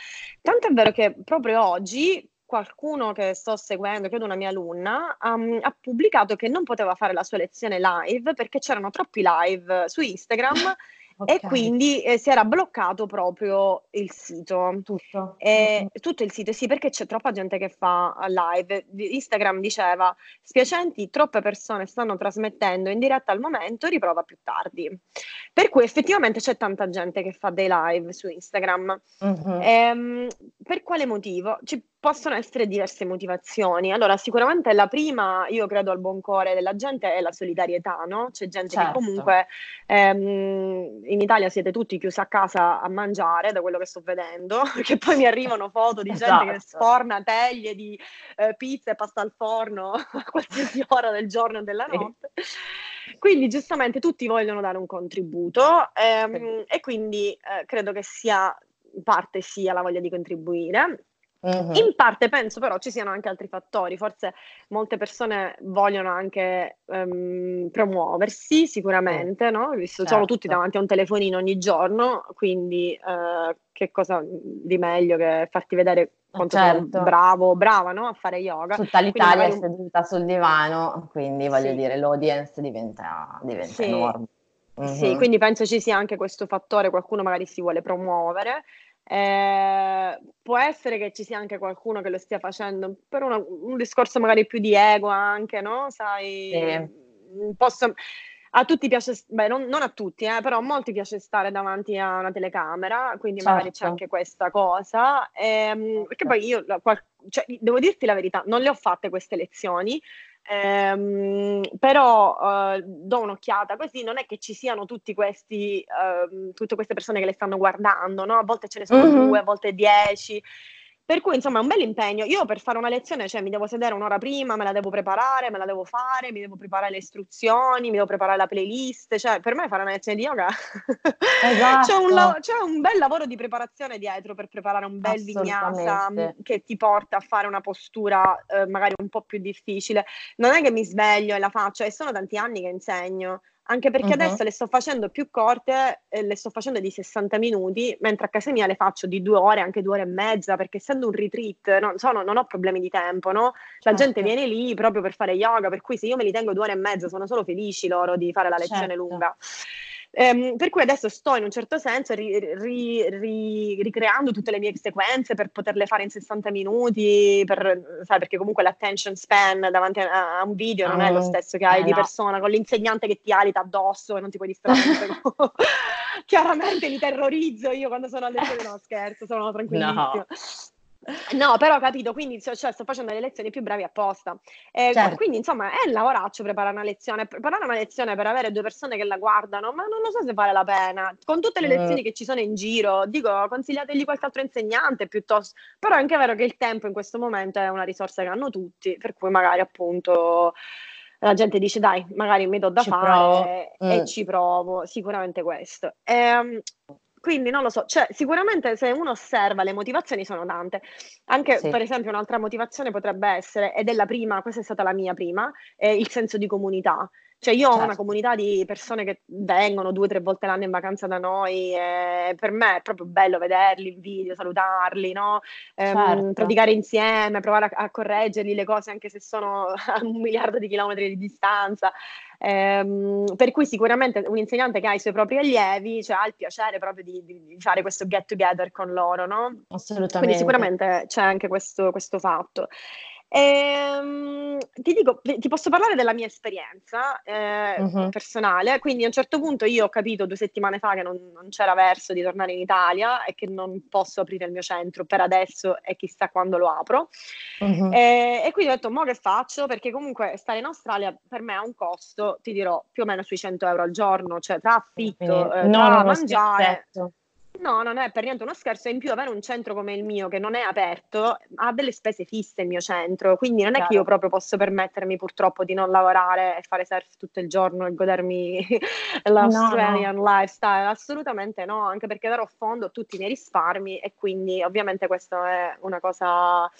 Tanto è vero che proprio oggi qualcuno che sto seguendo, credo una mia alunna, um, ha pubblicato che non poteva fare la sua lezione live perché c'erano troppi live su Instagram Okay. E quindi eh, si era bloccato proprio il sito. Tutto. E. Tutto il sito, sì, perché c'è troppa gente che fa live. Instagram diceva, spiacenti, troppe persone stanno trasmettendo in diretta al momento, riprova più tardi. Per cui effettivamente c'è tanta gente che fa dei live su Instagram. Mm-hmm. Ehm, per quale motivo? Ci possono essere diverse motivazioni. Allora, sicuramente la prima, io credo al buon cuore della gente, è la solidarietà, no? C'è gente certo. che comunque ehm, in Italia siete tutti chiusi a casa a mangiare, da quello che sto vedendo, che poi mi arrivano foto di esatto. gente che esatto. sforna teglie di eh, pizza e pasta al forno a qualsiasi ora del giorno e della notte. Quindi giustamente tutti vogliono dare un contributo ehm, sì. e quindi eh, credo che sia parte sia la voglia di contribuire. Uh-huh. In parte penso però ci siano anche altri fattori, forse molte persone vogliono anche um, promuoversi sicuramente, no? Visto certo. sono tutti davanti a un telefonino ogni giorno, quindi uh, che cosa di meglio che farti vedere quanto certo. sei bravo o brava no? a fare yoga. Tutta l'Italia magari... è seduta sul divano, quindi voglio sì. dire l'audience diventa, diventa sì. enorme. Mm-hmm. Sì, quindi penso ci sia anche questo fattore, qualcuno magari si vuole promuovere. Eh, può essere che ci sia anche qualcuno che lo stia facendo per una, un discorso magari più di ego anche, no? Sai, sì. posso, a tutti piace, beh, non, non a tutti, eh, però a molti piace stare davanti a una telecamera, quindi certo. magari c'è certo. anche questa cosa. Ehm, perché poi io, qual, cioè, devo dirti la verità, non le ho fatte queste lezioni, Ehm, però eh, do un'occhiata così, non è che ci siano tutti questi, eh, tutte queste persone che le stanno guardando, no? A volte ce ne sono mm-hmm. due, a volte dieci. Per cui, insomma, è un bel impegno. Io per fare una lezione, cioè, mi devo sedere un'ora prima, me la devo preparare, me la devo fare, mi devo preparare le istruzioni, mi devo preparare la playlist. Cioè, per me fare una lezione di yoga esatto. c'è, un la- c'è, un bel lavoro di preparazione dietro per preparare un bel vinyasa che ti porta a fare una postura eh, magari un po' più difficile. Non è che mi sveglio e la faccio, e sono tanti anni che insegno anche perché uh-huh. adesso le sto facendo più corte, eh, le sto facendo di 60 minuti, mentre a casa mia le faccio di due ore, anche due ore e mezza, perché essendo un retreat non, sono, non ho problemi di tempo, no? La certo. gente viene lì proprio per fare yoga, per cui se io me li tengo due ore e mezza sono solo felici loro di fare la lezione certo. lunga. Ehm, per cui adesso sto in un certo senso ri, ri, ri, ricreando tutte le mie sequenze per poterle fare in 60 minuti, per, sai, perché comunque l'attention span davanti a, a un video non è lo mm, stesso che hai eh, di no. persona, con l'insegnante che ti alita addosso e non ti puoi distrarre. Chiaramente li terrorizzo io quando sono a lezione, no scherzo, sono tranquillissima. No. No, però ho capito, quindi cioè, sto facendo le lezioni più brevi apposta. Eh, certo. Quindi, insomma, è un lavoraccio preparare una lezione. Preparare una lezione per avere due persone che la guardano, ma non lo so se vale la pena. Con tutte le lezioni mm. che ci sono in giro, dico, consigliategli qualche altro insegnante piuttosto. Però è anche vero che il tempo in questo momento è una risorsa che hanno tutti, per cui magari appunto la gente dice dai, magari mi do da ci fare e, mm. e ci provo, sicuramente questo. Ehm, quindi non lo so, cioè sicuramente se uno osserva le motivazioni sono tante. Anche sì. per esempio un'altra motivazione potrebbe essere, ed è la prima, questa è stata la mia prima, è il senso di comunità. Cioè io certo. ho una certo. comunità di persone che vengono due o tre volte l'anno in vacanza da noi e per me è proprio bello vederli in video, salutarli, no? Ehm, certo. praticare insieme, provare a, a, correggerli le cose anche se sono a un miliardo di chilometri di distanza. Ehm, per cui sicuramente un insegnante che ha i suoi propri allievi cioè, ha il piacere proprio di, di, fare questo get together con loro, no? Assolutamente. Quindi sicuramente c'è anche questo, questo fatto. Ehm, ti dico, ti posso parlare della mia esperienza eh, uh-huh. personale. Quindi a un certo punto io ho capito due settimane fa che non, non, c'era verso di tornare in Italia e che non posso aprire il mio centro per adesso e chissà quando lo apro. Uh-huh. E, e, quindi ho detto, mo che faccio? Perché comunque stare in Australia per me ha un costo, ti dirò, più o meno sui 100 euro al giorno, cioè tra affitto, eh, tra mangiare. Aspetto No, non è per niente uno scherzo, e in più avere un centro come il mio che non è aperto ha delle spese fisse il mio centro, quindi non è che io proprio posso permettermi purtroppo di non lavorare e fare surf tutto il giorno e godermi l'Australian no, no. lifestyle, assolutamente no, anche perché darò fondo a tutti i miei risparmi e quindi ovviamente questa è una cosa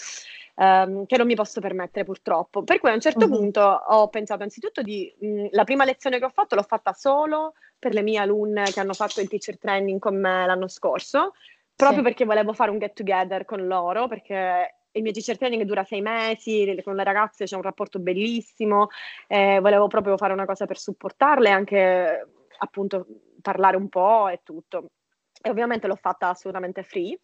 Um, che non mi posso permettere purtroppo. Per cui a un certo uh-huh. punto ho pensato anzitutto di mh, la prima lezione che ho fatto l'ho fatta solo per le mie alunne che hanno fatto il teacher training con me l'anno scorso, proprio sì. perché volevo fare un get together con loro, perché il mio teacher training dura sei mesi, con le ragazze c'è un rapporto bellissimo, eh, volevo proprio fare una cosa per supportarle, anche appunto parlare un po' e tutto. E ovviamente l'ho fatta assolutamente free.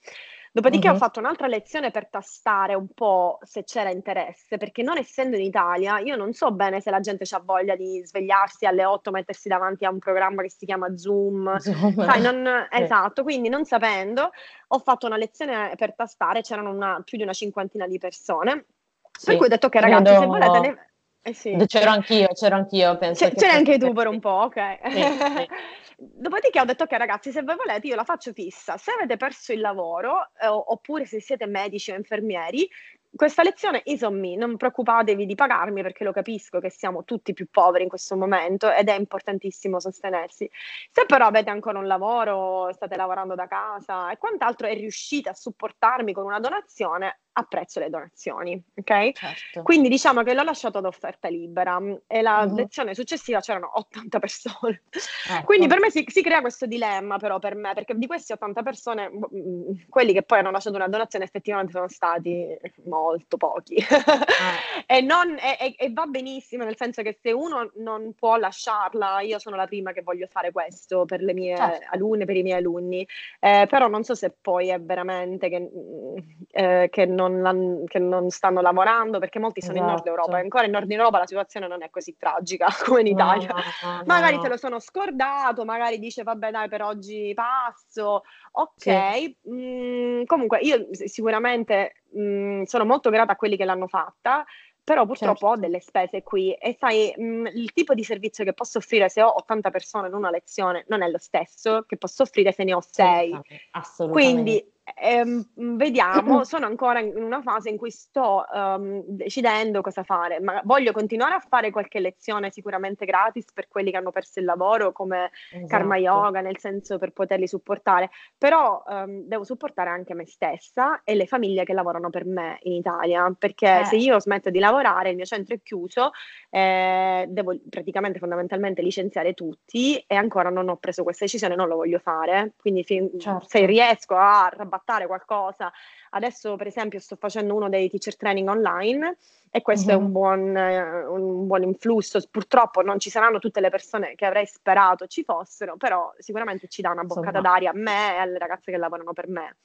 Dopodiché uh-huh. ho fatto un'altra lezione per tastare un po' se c'era interesse, perché non essendo in Italia, io non so bene se la gente ha voglia di svegliarsi alle 8, mettersi davanti a un programma che si chiama Zoom. Zoom. Sai, non. Esatto, quindi non sapendo, ho fatto una lezione per tastare, c'erano una, più di una cinquantina di persone. Sì. Per cui ho detto che ragazzi, Credo... se volete... Ne... Eh sì. C'ero anch'io, c'ero anch'io, penso. C- c'eri anche tu per un po', ok. Sì, sì. Dopodiché ho detto, ok ragazzi, se voi volete io la faccio fissa. Se avete perso il lavoro, eh, oppure se siete medici o infermieri, questa lezione is on me, non preoccupatevi di pagarmi perché lo capisco che siamo tutti più poveri in questo momento ed è importantissimo sostenersi. Se però avete ancora un lavoro, state lavorando da casa e quant'altro e riuscite a supportarmi con una donazione, apprezzo le donazioni, ok? Certo. Quindi diciamo che l'ho lasciato ad offerta libera e la mm-hmm. lezione successiva c'erano 80 persone. Ecco. Quindi per me si, si, crea questo dilemma però per me, perché di questi 80 persone, mm, quelli che poi hanno lasciato una donazione effettivamente sono stati molto pochi. Ah. e, non, e, e, va benissimo, nel senso che se uno non può lasciarla, io sono la prima che voglio fare questo per le mie certo. alunne, per i miei alunni, eh, però non so se poi è veramente che, mm, eh, che non non, che non stanno lavorando, perché molti sono esatto. in Nord Europa, e esatto. ancora in Nord Europa la situazione non è così tragica come in Italia. No, no, no, magari te lo sono scordato, magari dice vabbè dai per oggi passo, ok. Sì. Mm, comunque io sicuramente mm, sono molto grata a quelli che l'hanno fatta, però purtroppo certo. ho delle spese qui e sai, mh, il tipo di servizio che posso offrire se ho 80 persone in una lezione non è lo stesso che posso offrire se ne ho 6. Assolutamente. Quindi ehm, vediamo, sono ancora in una fase in cui sto um, decidendo cosa fare, ma voglio continuare a fare qualche lezione sicuramente gratis per quelli che hanno perso il lavoro come esatto. Karma Yoga, nel senso per poterli supportare, però um, devo supportare anche me stessa e le famiglie che lavorano per me in Italia, perché eh. se io smetto di lavorare, il mio centro è chiuso, eh, devo praticamente fondamentalmente licenziare tutti e ancora non ho preso questa decisione, non lo voglio fare, quindi fin- certo. se riesco a rabattare qualcosa. Adesso, per esempio, sto facendo uno dei teacher training online e questo mm-hmm. è un mhm. buon, eh, un buon, influsso. Purtroppo non ci saranno tutte le persone che avrei sperato ci fossero, però sicuramente ci dà una boccata Insomma. d'aria a me e alle ragazze che lavorano per me.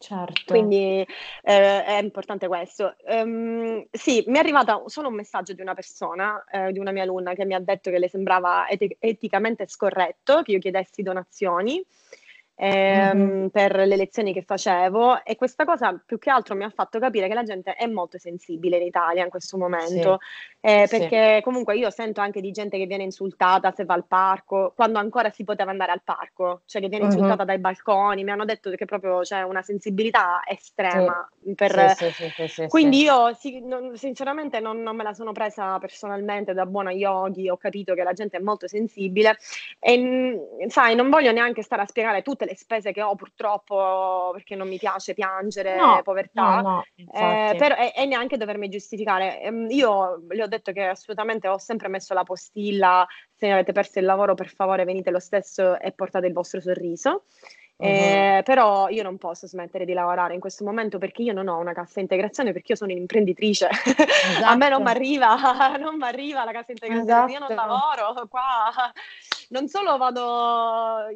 Certo. Quindi eh, è importante questo. Um, sì, mi è arrivato solo un messaggio di una persona, eh, di una mia alunna, che mi ha detto che le sembrava eti- eticamente scorretto che io chiedessi donazioni ehm, mm-hmm. per le lezioni che facevo e questa cosa più che altro mi ha fatto capire che la gente è molto sensibile in Italia in questo momento, sì. eh, perché sì. comunque io sento anche di gente che viene insultata se va al parco, quando ancora si poteva andare al parco, cioè che viene mm-hmm. insultata dai balconi, mi hanno detto che proprio c'è una sensibilità estrema. Sì. Per... Quindi io non, sinceramente non, non, me la sono presa personalmente da buona yogi, ho capito che la gente è molto sensibile e sai, non voglio neanche stare a spiegare tutte le le spese che ho purtroppo perché non mi piace piangere, no, povertà, no, no, eh, però, e, e, neanche dovermi giustificare. Ehm, io le ho detto che assolutamente ho sempre messo la postilla, se avete perso il lavoro per favore venite lo stesso e portate il vostro sorriso. Eh, uh-huh. però io non posso smettere di lavorare in questo momento perché io non ho una cassa integrazione perché io sono un'imprenditrice esatto. a me non mi arriva non mi arriva la cassa integrazione esatto. io non esatto. lavoro qua non solo vado,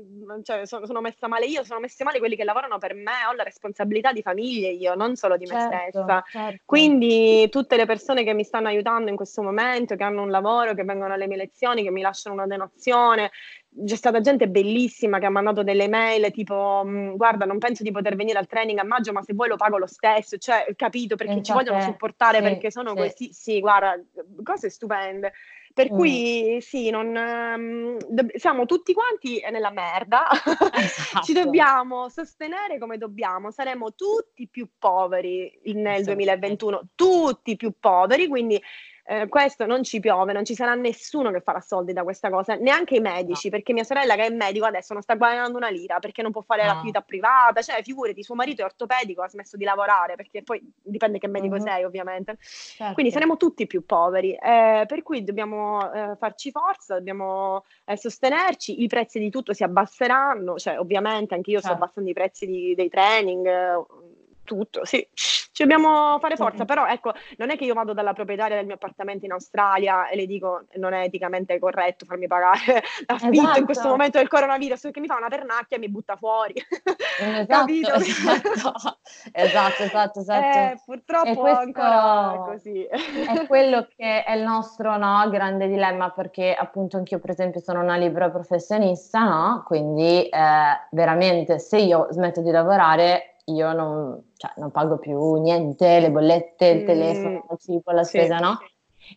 cioè sono, sono, messa male io, sono messi male quelli che lavorano per me, ho la responsabilità di famiglie io, non solo di me certo, stessa. Certo. Quindi tutte le persone che mi stanno aiutando in questo momento, che hanno un lavoro, che vengono alle mie lezioni, che mi lasciano una donazione, c'è stata gente bellissima che ha mandato delle mail tipo mm, guarda non penso di poter venire al training a maggio ma se vuoi lo pago lo stesso cioè capito perché Infatti, ci vogliono supportare sì, perché sono sì. così sì guarda cose stupende per mm. cui sì, non, um, do- siamo tutti quanti nella merda, esatto. ci dobbiamo sostenere come dobbiamo, saremo tutti più poveri nel 2021, tutti più poveri, quindi eh, questo non ci piove, non ci sarà nessuno che farà soldi da questa cosa, neanche i medici, no. perché mia sorella che è medico adesso non sta guadagnando una lira perché non può fare no. l'attività privata, cioè figurati, suo marito è ortopedico, ha smesso di lavorare, perché poi dipende che medico uh-huh. sei ovviamente. Certo. Quindi saremo tutti più poveri, eh, per cui dobbiamo eh, farci forza, dobbiamo eh, sostenerci, i prezzi di tutto si abbasseranno, cioè ovviamente anche io certo. sto abbassando i prezzi di, dei training tutto, sì, ci dobbiamo fare forza, però ecco, non è che io vado dalla proprietaria del mio appartamento in Australia e le dico non è eticamente corretto farmi pagare l'affitto esatto. in questo momento del coronavirus perché mi fa una pernacchia e mi butta fuori. Esatto, Capito? Esatto, esatto, esatto. esatto. Eh, purtroppo questo ancora è così. È quello che è il nostro no, grande dilemma perché appunto anch'io per esempio sono una libera professionista, no? Quindi eh, veramente se io smetto di lavorare io non, cioè, non pago più niente, le bollette, il mm, telefono, il cibo, la spesa, sì. no?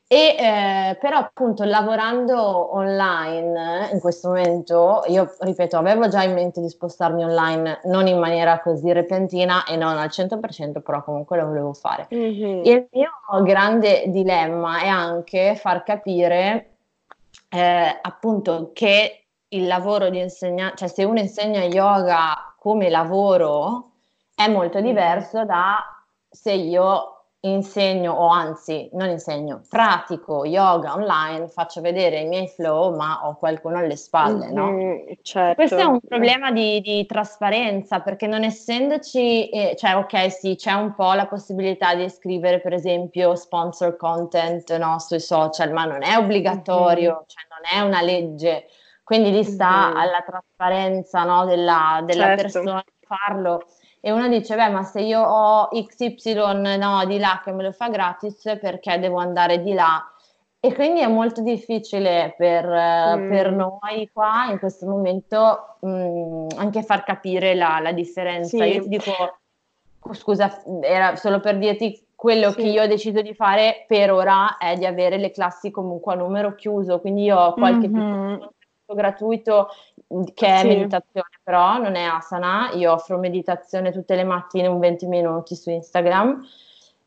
E eh, però appunto lavorando online in questo momento, io ripeto, avevo già in mente di spostarmi online non in maniera così repentina e non al 100%, però comunque lo volevo fare. Mm-hmm. Il mio grande dilemma è anche far capire eh, appunto che il lavoro di insegnante, cioè se uno insegna yoga come lavoro, è molto diverso da se io insegno o anzi non insegno, pratico yoga online, faccio vedere i miei flow ma ho qualcuno alle spalle, no? Mm, certo. Questo è un problema di, di trasparenza perché non essendoci, eh, cioè ok sì c'è un po' la possibilità di scrivere per esempio sponsor content no, sui social ma non è obbligatorio, mm-hmm. cioè non è una legge, quindi lì sta mm-hmm. alla trasparenza no, della, della certo. persona farlo e uno dice, beh, ma se io ho XY no, di là che me lo fa gratis, perché devo andare di là? E quindi è molto difficile per, mm. per noi qua in questo momento mh, mm, anche far capire la, la differenza. Sì. Io ti dico, scusa, era solo per dirti quello sì. che io ho deciso di fare per ora è di avere le classi comunque a numero chiuso, quindi io ho qualche mm-hmm gratuito che è sì. meditazione, però non è asana. Io offro meditazione tutte le mattine un 20 minuti su Instagram.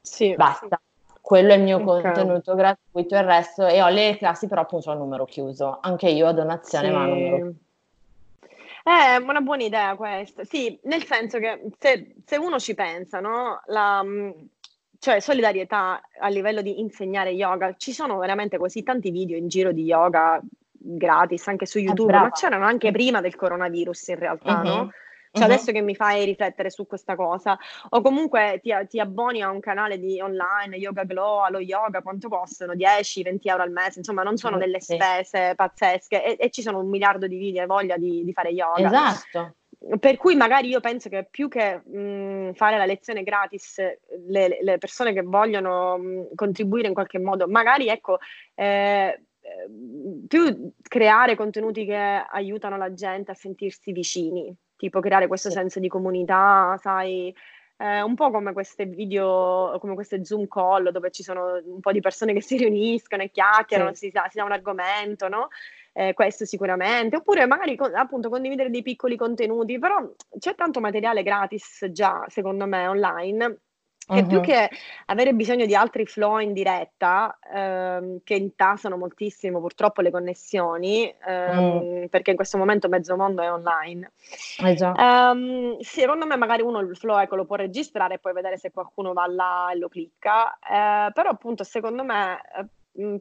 Sì. Basta. Quello è il mio okay. contenuto gratuito, il resto e ho le classi però appunto a numero chiuso. Anche io a donazione, sì. ma a numero chiuso. È una buona idea questa, sì, nel senso che se, se uno ci pensa, no? La, cioè solidarietà a livello di insegnare yoga, ci sono veramente così tanti video in giro di yoga gratis anche su YouTube, ma c'erano anche prima del coronavirus in realtà, uh-huh. no? Cioè uh-huh. adesso che mi fai riflettere su questa cosa, o comunque ti, ti, abboni a un canale di online, Yoga Glow, allo yoga, quanto costano? 10-20 euro al mese, insomma non sono delle spese pazzesche e, e ci sono un miliardo di video e voglia di, di, fare yoga. Esatto. Per cui magari io penso che più che mh, fare la lezione gratis, le, le persone che vogliono mh, contribuire in qualche modo, magari ecco, eh, più creare contenuti che aiutano la gente a sentirsi vicini, tipo creare questo senso di comunità, sai, eh, un po' come queste video, come queste Zoom call dove ci sono un po' di persone che si riuniscono e chiacchierano, sì. si, si dà un argomento, no? Eh, questo sicuramente, oppure magari appunto condividere dei piccoli contenuti, però c'è tanto materiale gratis già, secondo me, online che uh-huh. più che avere bisogno di altri flow in diretta, ehm, che intasano moltissimo purtroppo le connessioni, ehm, mm. perché in questo momento mezzo mondo è online. Eh ehm, secondo me magari uno il flow ecco, lo può registrare e poi vedere se qualcuno va là e lo clicca, eh, però appunto secondo me eh,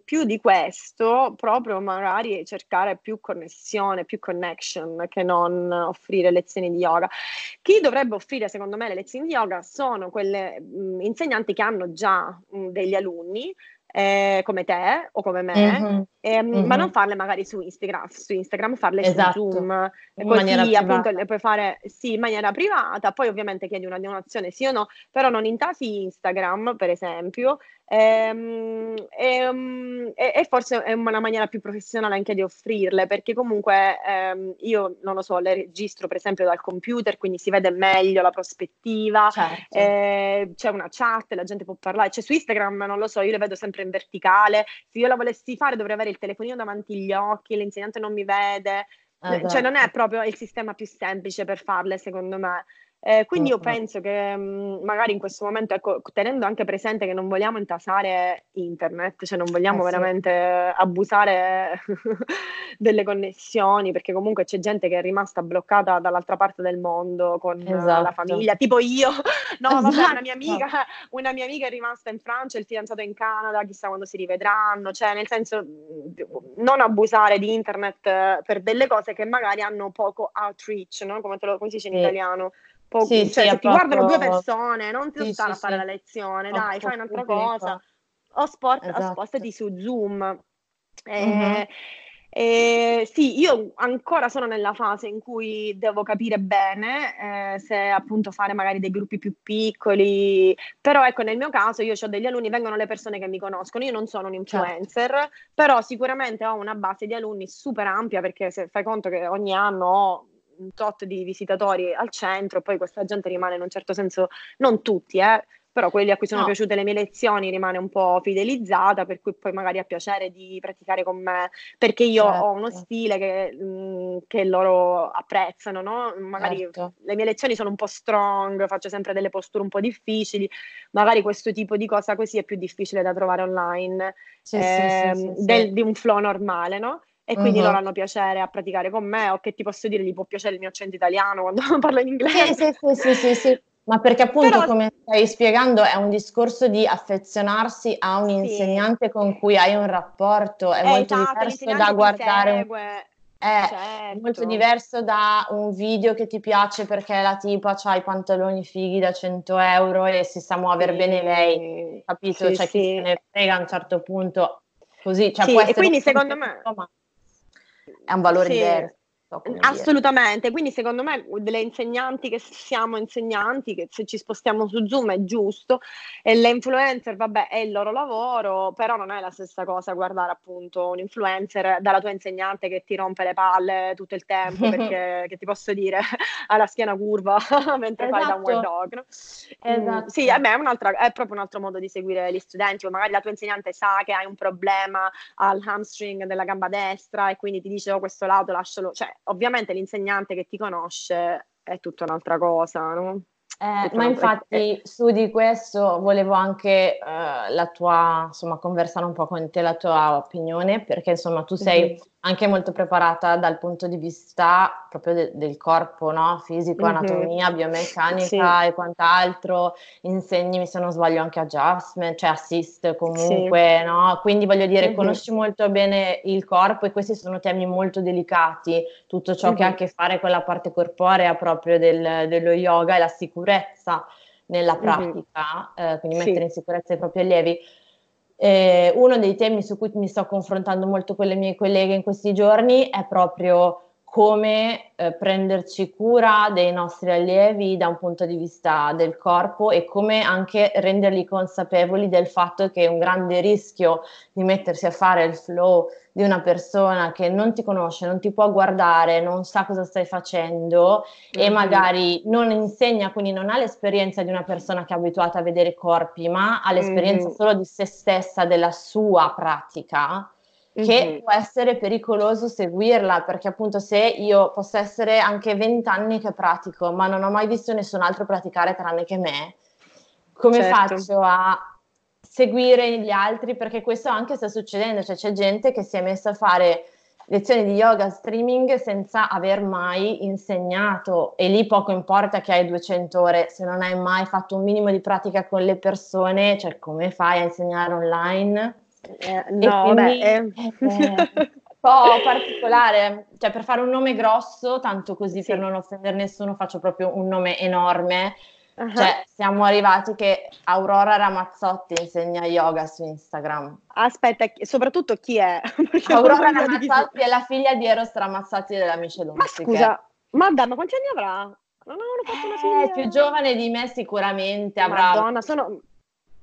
più di questo, proprio magari cercare più connessione, più connection che non offrire lezioni di yoga. Chi dovrebbe offrire, secondo me, le lezioni di yoga sono quelle mh, mhmm, insegnanti che hanno già mh, degli alunni eh, come te o come me, mm-hmm. ehm, mm-hmm. ma non farle magari su Instagram, su Instagram farle esatto. su Zoom, in così appunto le puoi fare sì, in maniera privata, poi ovviamente chiedi una donazione sì o no, però non intasi Instagram per esempio, ehm, ehm, e, e, forse è una maniera più professionale anche di offrirle, perché comunque ehm, io non lo so, le registro per esempio dal computer, quindi si vede meglio la prospettiva, certo. eh, c'è una chat, la gente può parlare, cioè su Instagram non lo so, io le vedo sempre in verticale, se io la volessi fare dovrei avere il telefonino davanti agli occhi, l'insegnante non mi vede, esatto. cioè non è proprio il sistema più semplice per farle secondo me. Eh, quindi io penso che mh, mm, magari in questo momento, ecco, tenendo anche presente che non vogliamo intasare internet, cioè non vogliamo eh, veramente sì. abusare delle connessioni, perché comunque c'è gente che è rimasta bloccata dall'altra parte del mondo con esatto. la famiglia, tipo io, no, esatto. vabbè, una mia, amica, una mia amica è rimasta in Francia, il fidanzato è in Canada, chissà quando si rivedranno, cioè nel senso non abusare di internet per delle cose che magari hanno poco outreach, no? come, lo, come si dice in sì. italiano Po- sì, cioè, sì, ti proprio... guardano due persone, non ti sì, sì, a fare la lezione, dai, fai un'altra cosa. O, sport, esatto. spostati su Zoom. Eh, mm-hmm. Eh, sì, io ancora sono nella fase in cui devo capire bene eh, se appunto fare magari dei gruppi più piccoli, però ecco nel mio caso io ho degli alunni, vengono le persone che mi conoscono, io non sono un certo. influencer, certo. però sicuramente ho una base di alunni super ampia perché se fai conto che ogni anno ho un tot di visitatori al centro, poi questa gente rimane in un certo senso, non tutti, eh, però quelli a cui sono no. piaciute le mie lezioni rimane un po' fidelizzata, per cui poi magari ha piacere di praticare con me, perché io certo. ho uno stile che, mh, mm, che loro apprezzano, no? Magari certo. le mie lezioni sono un po' strong, faccio sempre delle posture un po' difficili, magari questo tipo di cosa così è più difficile da trovare online, sì, eh, sì, sì, del, di un flow normale, no? E quindi uh-huh. loro hanno piacere a praticare con me o che ti posso dire, gli può piacere il mio accento italiano quando parlo in inglese. Sì, sì, sì, sì, sì, ma perché appunto, Però... come stai spiegando, è un discorso di affezionarsi a un insegnante sì. con cui hai un rapporto, è eh, molto esatto, diverso da guardare... Un... È certo. molto diverso da un video che ti piace perché la tipa ha i pantaloni fighi da 100 euro e si sa muovere sì. bene lei, capito? Sì, cioè chi se ne frega a un certo punto così. Cioè, sì, e quindi secondo me... È un valore diverso. So Assolutamente, dire. quindi secondo me delle insegnanti che siamo insegnanti, che se ci spostiamo su Zoom è giusto, e le influencer, vabbè, è il loro lavoro, però non è la stessa cosa guardare appunto un influencer dalla tua insegnante che ti rompe le palle tutto il tempo, perché che ti posso dire, ha la schiena curva mentre esatto. fai da un esatto. dog. No? Mm, esatto. Mm, sì, vabbè, è, è, proprio un altro modo di seguire gli studenti, o magari la tua insegnante sa che hai un problema al hamstring della gamba destra e quindi ti dice oh questo lato lascialo, cioè ovviamente l'insegnante che ti conosce è tutta un'altra cosa, no? Eh, ma infatti su di questo volevo anche eh, la tua, insomma, conversare un po' con te la tua opinione, perché insomma tu sei mm-hmm anche molto preparata dal punto di vista proprio de- del corpo, no? fisico, mm-hmm. anatomia, biomeccanica sì. e quant'altro, insegni, se non sbaglio, anche adjustment, cioè assist comunque, sì. no? Quindi voglio dire, mm-hmm. conosci molto bene il corpo e questi sono temi molto delicati, tutto ciò mm-hmm. che ha a che fare con la parte corporea proprio del, dello yoga e la sicurezza nella pratica, eh, quindi mettere in sicurezza i propri allievi. Eh, uno dei temi su cui mi sto confrontando molto con le mie colleghe in questi giorni è proprio come eh, prenderci cura dei nostri allievi da un punto di vista del corpo e come anche renderli consapevoli del fatto che è un grande rischio di mettersi a fare il flow di una persona che non ti conosce, non ti può guardare, non sa cosa stai facendo mm-hmm. e magari non insegna, quindi non ha l'esperienza di una persona che è abituata a vedere corpi, ma ha l'esperienza mm-hmm. solo di se stessa, della sua pratica che mm-hmm. può essere pericoloso seguirla, perché appunto se io posso essere anche vent'anni che pratico, ma non ho mai visto nessun altro praticare tranne che me, come certo. faccio a seguire gli altri? Perché questo anche sta succedendo, cioè c'è gente che si è messa a fare lezioni di yoga streaming senza aver mai insegnato e lì poco importa che hai 200 ore, se non hai mai fatto un minimo di pratica con le persone, cioè come fai a insegnare online? Eh, no, quindi, beh, eh. un po' particolare, cioè per fare un nome grosso, tanto così sì. per non offendere nessuno, faccio proprio un nome enorme. Uh-huh. Cioè, siamo arrivati che Aurora Ramazzotti insegna yoga su Instagram. Aspetta, soprattutto chi è? Aurora Ramazzotti è la figlia di Eros Ramazzotti della Michelin. Ma scusa, ma quanti anni avrà? Non avevano fatto una figlia? È più giovane di me sicuramente, avrà... Madonna, sono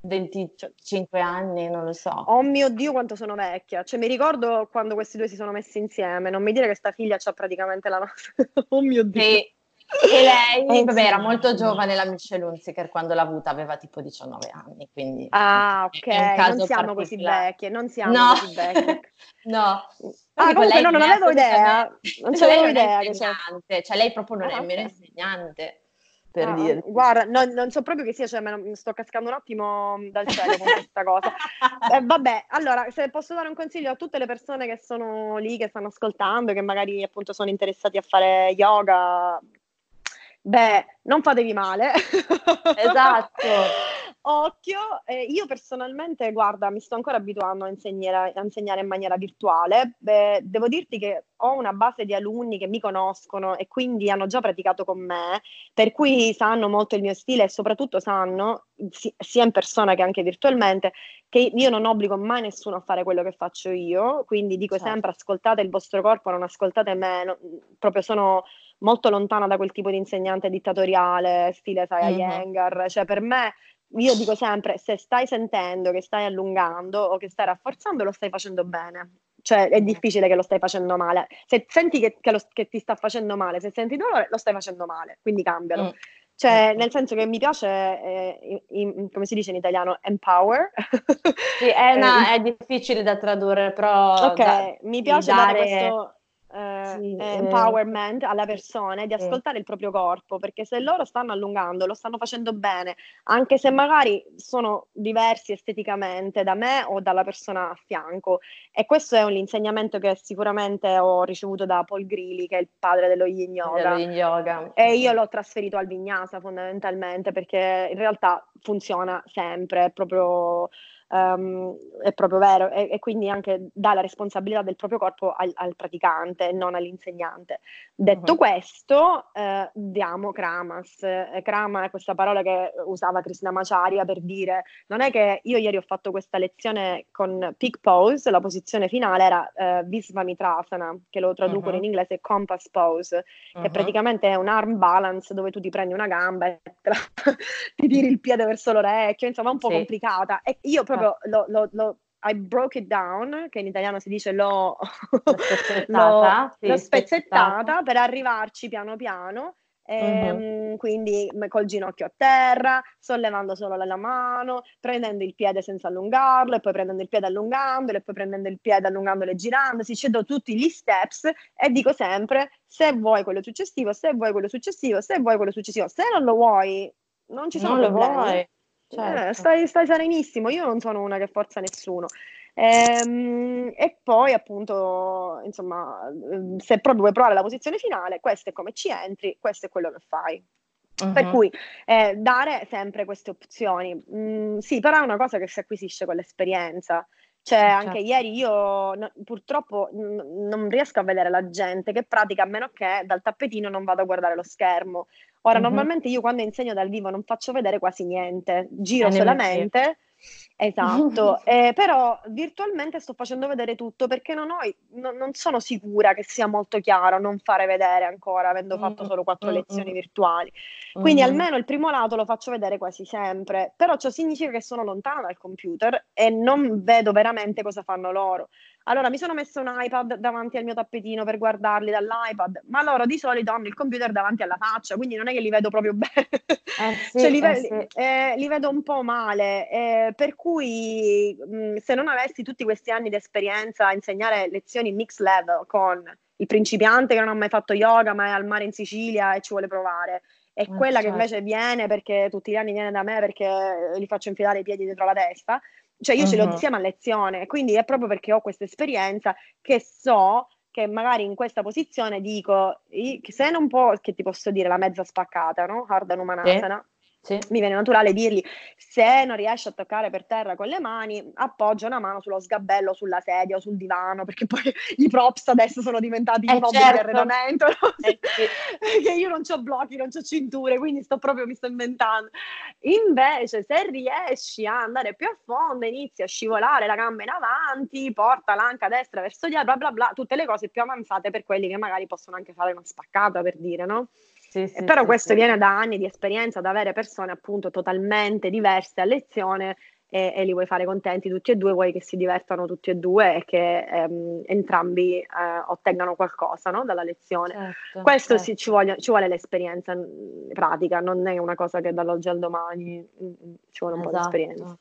25 anni, non lo so. Oh mio Dio, quanto sono vecchia. Cioè, mi ricordo quando questi due si sono messi insieme. Non mi dire che sta figlia ha praticamente la nostra. oh mio Dio. Sì. E lei, vabbè, era molto giovane la Michelle Hunziker quando l'ha avuta, aveva tipo 19 anni, quindi... Ah, ok, non siamo così vecchie, non siamo no. così vecchie. no. Ah, comunque no, non avevo idea, non c'avevo idea. Che c'è. Cioè lei proprio non ah, è meno insegnante per ah, dire. Guarda, no, non so proprio che sia, cioè, me, sto cascando un attimo dal cielo con questa cosa. Eh, vabbè, allora, se posso dare un consiglio a tutte le persone che sono lì, che stanno ascoltando, che magari appunto sono interessati a fare yoga, beh, non fatevi male. Esatto. occhio. Eh, io personalmente, guarda, mi sto ancora abituando a insegnare, a insegnare in maniera virtuale. Beh, devo dirti che ho una base di alunni che mi conoscono e quindi hanno già praticato con me, per cui sanno molto il mio stile e soprattutto sanno, sia in persona che anche virtualmente, che io non obbligo mai nessuno a fare quello che faccio io, quindi dico certo. sempre ascoltate il vostro corpo, non ascoltate me, no, proprio sono molto lontana da quel tipo di insegnante dittatoriale, stile Saya mm-hmm. Yengar, cioè per me io dico sempre, se stai sentendo che stai allungando o che stai rafforzando, lo stai facendo bene. Cioè è difficile che lo stai facendo male. Se senti che, che, lo, che ti sta facendo male, se senti dolore, lo stai facendo male, quindi cambialo. Mm. Cioè, mm. nel senso che mi piace, eh, in, come si dice in italiano, empower. Sì, è, una, è difficile da tradurre, però... Ok, da, mi piace dare... dare questo eh, sì, eh, empowerment alla persona di ascoltare il proprio corpo, perché se loro stanno allungando, lo stanno facendo bene, anche se magari sono diversi esteticamente da me o dalla persona a fianco. E questo è un insegnamento che sicuramente ho ricevuto da Paul Grilli, che è il padre dello yin yoga. Dello yin yoga. E io l'ho trasferito al vinyasa fondamentalmente, perché in realtà funziona sempre, è proprio um, è proprio vero e, e, quindi anche dà la responsabilità del proprio corpo al, al praticante e non all'insegnante. Detto uh-huh. questo, eh, diamo Kramas. Eh, Krama è questa parola che usava Krishnamacharya per dire non è che io ieri ho fatto questa lezione con peak pose, la posizione finale era eh, Visvamitrasana, che lo traducono uh-huh. in inglese compass pose, uh-huh. che praticamente è un arm balance dove tu ti prendi una gamba e ti tiri il piede verso l'orecchio, insomma un po' sì. complicata. E io proprio lo, lo, lo I broke it down, che in italiano si dice l'ho, spezzettata, sì, l'ho spezzettata per arrivarci piano piano. Ehm, uh-huh. Quindi col ginocchio a terra, sollevando solo la mano, prendendo il piede senza allungarlo, e poi prendendo il piede allungandolo, e poi prendendo il piede allungandolo e girandosi. Cedo tutti gli steps e dico sempre: se vuoi quello successivo, se vuoi quello successivo, se vuoi quello successivo, se non lo vuoi, non ci sono non problemi. Lo vuoi. Eh, certo. Eh, stai, stai serenissimo, io non sono una che forza nessuno. Ehm, e poi appunto, insomma, ehm, se proprio vuoi provare la posizione finale, questo è come ci entri, questo è quello che fai. Uh-huh. Per cui eh, dare sempre queste opzioni. Mm, sì, però è una cosa che si acquisisce con l'esperienza. Cioè, certo. anche ieri io no, purtroppo n- non riesco a vedere la gente che pratica a meno che dal tappetino non vado a guardare lo schermo. Ora, mm-hmm. normalmente io quando insegno dal vivo non faccio vedere quasi niente, giro solamente. Esatto, eh, però virtualmente sto facendo vedere tutto perché non, ho, no, non, sono sicura che sia molto chiaro non fare vedere ancora, avendo fatto solo quattro lezioni virtuali. Quindi almeno il primo lato lo faccio vedere quasi sempre, però ciò significa che sono lontana dal computer e non vedo veramente cosa fanno loro. Allora mi sono messo un iPad davanti al mio tappetino per guardarli dall'iPad, ma loro di solito hanno il computer davanti alla faccia, quindi non è che li vedo proprio bene, eh sì, cioè, li, eh sì. eh, li, vedo un po' male. Eh, per cui mh, se non avessi tutti questi anni di esperienza a insegnare lezioni mix level con il principiante che non ha mai fatto yoga ma è al mare in Sicilia e ci vuole provare, e eh, quella certo. che invece viene perché tutti gli anni viene da me perché gli faccio infilare i piedi dietro la testa cioè io uh-huh. ce l'ho insieme a lezione, quindi è proprio perché ho questa esperienza che so che magari in questa posizione dico, se non può, che ti posso dire, la mezza spaccata, no? Hardha Numanasana. Sì sì. mi viene naturale dirgli se non riesci a toccare per terra con le mani, appoggia una mano sullo sgabello, sulla sedia o sul divano, perché poi i props adesso sono diventati eh, i mobili certo. di arredamento, no? eh, sì. che io non ho blocchi, non ho cinture, quindi sto proprio, mi sto inventando. Invece se riesci a andare più a fondo, inizi a scivolare la gamba in avanti, porta l'anca destra verso dietro, bla bla bla, tutte le cose più avanzate per quelli che magari possono anche fare una spaccata, per dire, no? Sì, sì, però sì, questo viene da anni di esperienza, da avere persone appunto totalmente diverse a lezione e, e, li vuoi fare contenti tutti e due, vuoi che si divertano tutti e due e che ehm, entrambi eh, ottengano qualcosa no? dalla lezione. Certo, questo certo. Sì, ci, vuole, ci, vuole, l'esperienza pratica, non è una cosa che dall'oggi al domani mm, mm, ci vuole un esatto. po' di esperienza.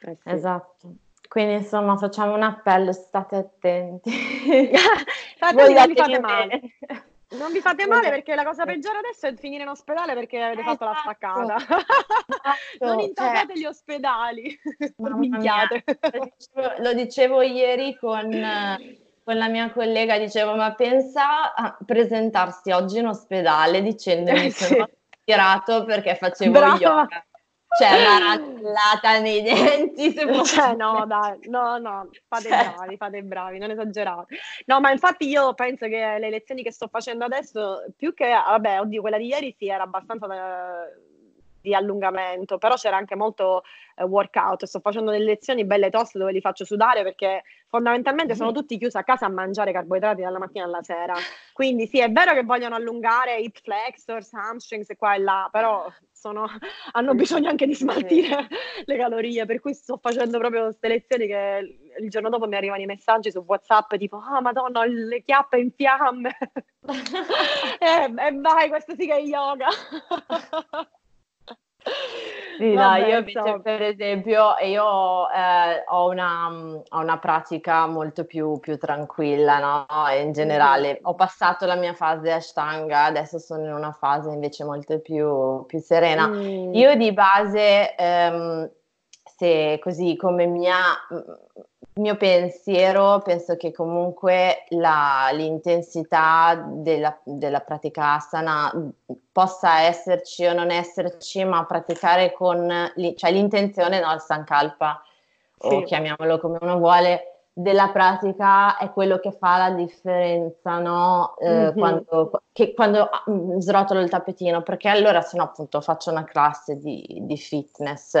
Eh, esatto. Quindi insomma facciamo un appello, state attenti. Non fate male. Non vi fate male perché la cosa peggiore adesso è finire in ospedale perché avete fatto la esatto. spaccata. Esatto. non intasate cioè, gli ospedali. Lo dicevo, lo dicevo ieri con, con, la mia collega, dicevo ma pensa a presentarsi oggi in ospedale dicendomi eh, che sì. sono ispirato perché facevo Brava. yoga. Cioè, una raccollata nei denti. Se cioè, no, dai, no, no, fate cioè. bravi, fate bravi, non esagerate. No, ma infatti io penso che le lezioni che sto facendo adesso, più che, vabbè, oddio, quella di ieri sì, era abbastanza... Da, di allungamento, però c'era anche molto eh, workout. Sto facendo delle lezioni belle toste dove li faccio sudare perché fondamentalmente sono mm-hmm. tutti chiusi a casa a mangiare carboidrati dalla mattina alla sera. Quindi sì, è vero che vogliono allungare hip flexors, hamstrings e qua e là, però sono, hanno bisogno anche di smaltire le calorie, per cui sto facendo proprio queste lezioni che il giorno dopo mi arrivano i messaggi su WhatsApp tipo "Ah, oh, madonna, le chiappe in fiamme". e, e vai, questo sì che è yoga. Sì, no, io invece per esempio io eh, ho, una, ho, una, pratica molto più, più tranquilla, no? In generale mm. ho passato la mia fase Ashtanga, adesso sono in una fase invece molto più, più serena. Mm. Io di base, ehm, se così come mia mio pensiero, penso che comunque la, l'intensità della, della, pratica asana possa esserci o non esserci, ma praticare con cioè l'intenzione, no, il sankalpa, sì. o chiamiamolo come uno vuole, della pratica è quello che fa la differenza, no? Eh, mm-hmm. quando, che, quando mm, srotolo il tappetino, perché allora se no appunto faccio una classe di, di fitness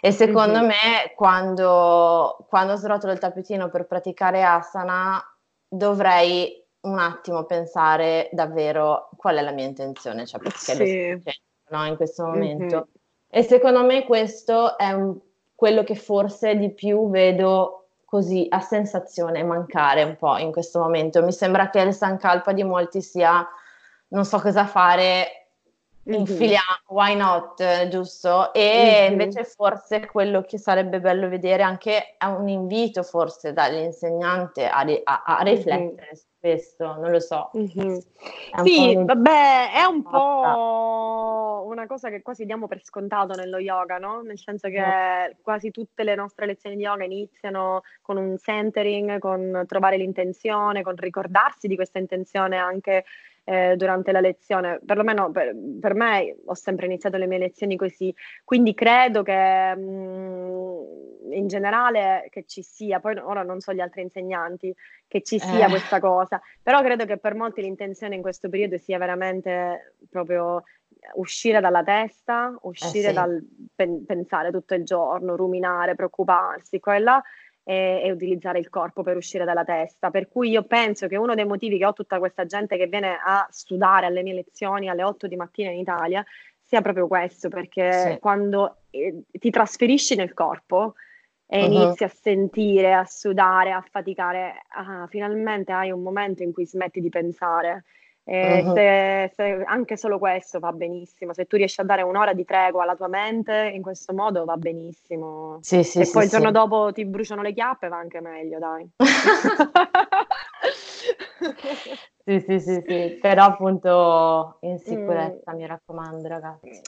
e secondo mm-hmm. me quando, quando srotolo il tappetino per praticare asana dovrei un attimo pensare davvero qual è la mia intenzione, cioè perché sì. lo sto no, in questo momento. Mm-hmm. E secondo me questo è un, quello che forse di più vedo così a sensazione mancare un po' in questo momento. Mi sembra che il Sankalpa di molti sia non so cosa fare, mm-hmm. infiliamo, why not, giusto? E mm-hmm. invece forse quello che sarebbe bello vedere anche è un invito forse dall'insegnante a, a, a riflettere mm-hmm questo, non lo so. Mm-hmm. Sì, un vabbè, è un po' una cosa che quasi diamo per scontato nello yoga, no? Nel senso che no. quasi tutte le nostre lezioni di yoga iniziano con un centering, con trovare l'intenzione, con ricordarsi di questa intenzione anche eh, durante la lezione, perlomeno per, per, me ho sempre iniziato le mie lezioni così, quindi credo che mh, mm, in generale che ci sia, poi ora non so gli altri insegnanti, che ci sia eh. questa cosa, però credo che per molti l'intenzione in questo periodo sia veramente proprio uscire dalla testa, uscire eh sì. dal pen- pensare tutto il giorno, ruminare, preoccuparsi, qua e là, e, e, utilizzare il corpo per uscire dalla testa. Per cui io penso che uno dei motivi che ho tutta questa gente che viene a studiare alle mie lezioni alle 8 di mattina in Italia sia proprio questo, perché sì. quando eh, ti trasferisci nel corpo e uh-huh. inizi a sentire, a sudare, a faticare, ah, finalmente hai un momento in cui smetti di pensare e uh-huh. se, se anche solo questo va benissimo, se tu riesci a dare un'ora di tregua alla tua mente, in questo modo va benissimo. Sì, sì, e sì, poi il giorno dopo ti bruciano le chiappe, va anche meglio, dai. sì, sì, sì, sì, però appunto in sicurezza, mm. mi raccomando, ragazzi.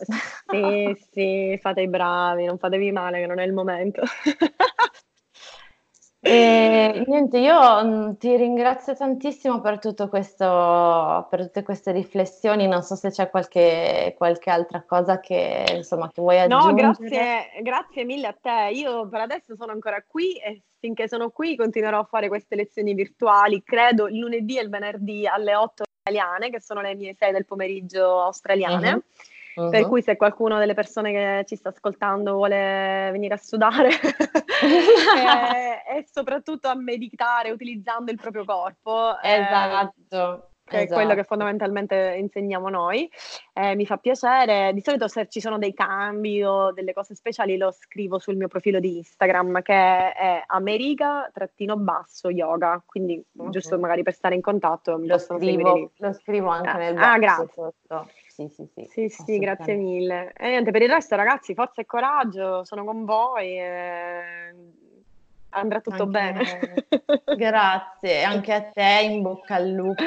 sì, sì, fate i bravi, non fatevi male che non è il momento. E niente, io mm, ti ringrazio tantissimo per tutto questo, per tutte queste riflessioni. Non so se c'è qualche, qualche altra cosa che, insomma, che vuoi aggiungere. No, grazie, grazie mille a te. Io per adesso sono ancora qui e finché sono qui continuerò a fare queste lezioni virtuali, credo il lunedì e il venerdì alle 8 italiane, che sono le mie 6 del pomeriggio australiane. Uh-huh. Uh-huh. Per cui se qualcuno delle persone che ci sta ascoltando vuole venire a sudare e, e, soprattutto a meditare utilizzando il proprio corpo. Eh, esatto. che esatto. è quello che esatto. fondamentalmente insegniamo noi. Eh, mi fa piacere, di solito se ci sono dei cambi o delle cose speciali lo scrivo sul mio profilo di Instagram che è america-yoga, quindi okay. giusto magari per stare in contatto lo scrivo, lo scrivo anche nel ah, box ah, grazie. sotto sì, sì, sì. Sì, sì, grazie mille. E niente, per il resto, ragazzi, forza e coraggio, sono con voi. E... Andrà tutto anche... bene. grazie, anche a te, in bocca al lupo.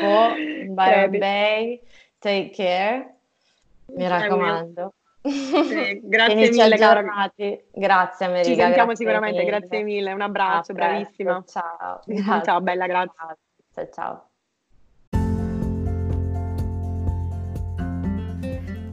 Bye bye, take care. Mi raccomando. Sì, grazie mille, aggiornati. Grazie America. Ci sentiamo sicuramente, mille. grazie mille. Un abbraccio, bravissima. Ciao. Ciao, bella, grazie. Ciao, ciao.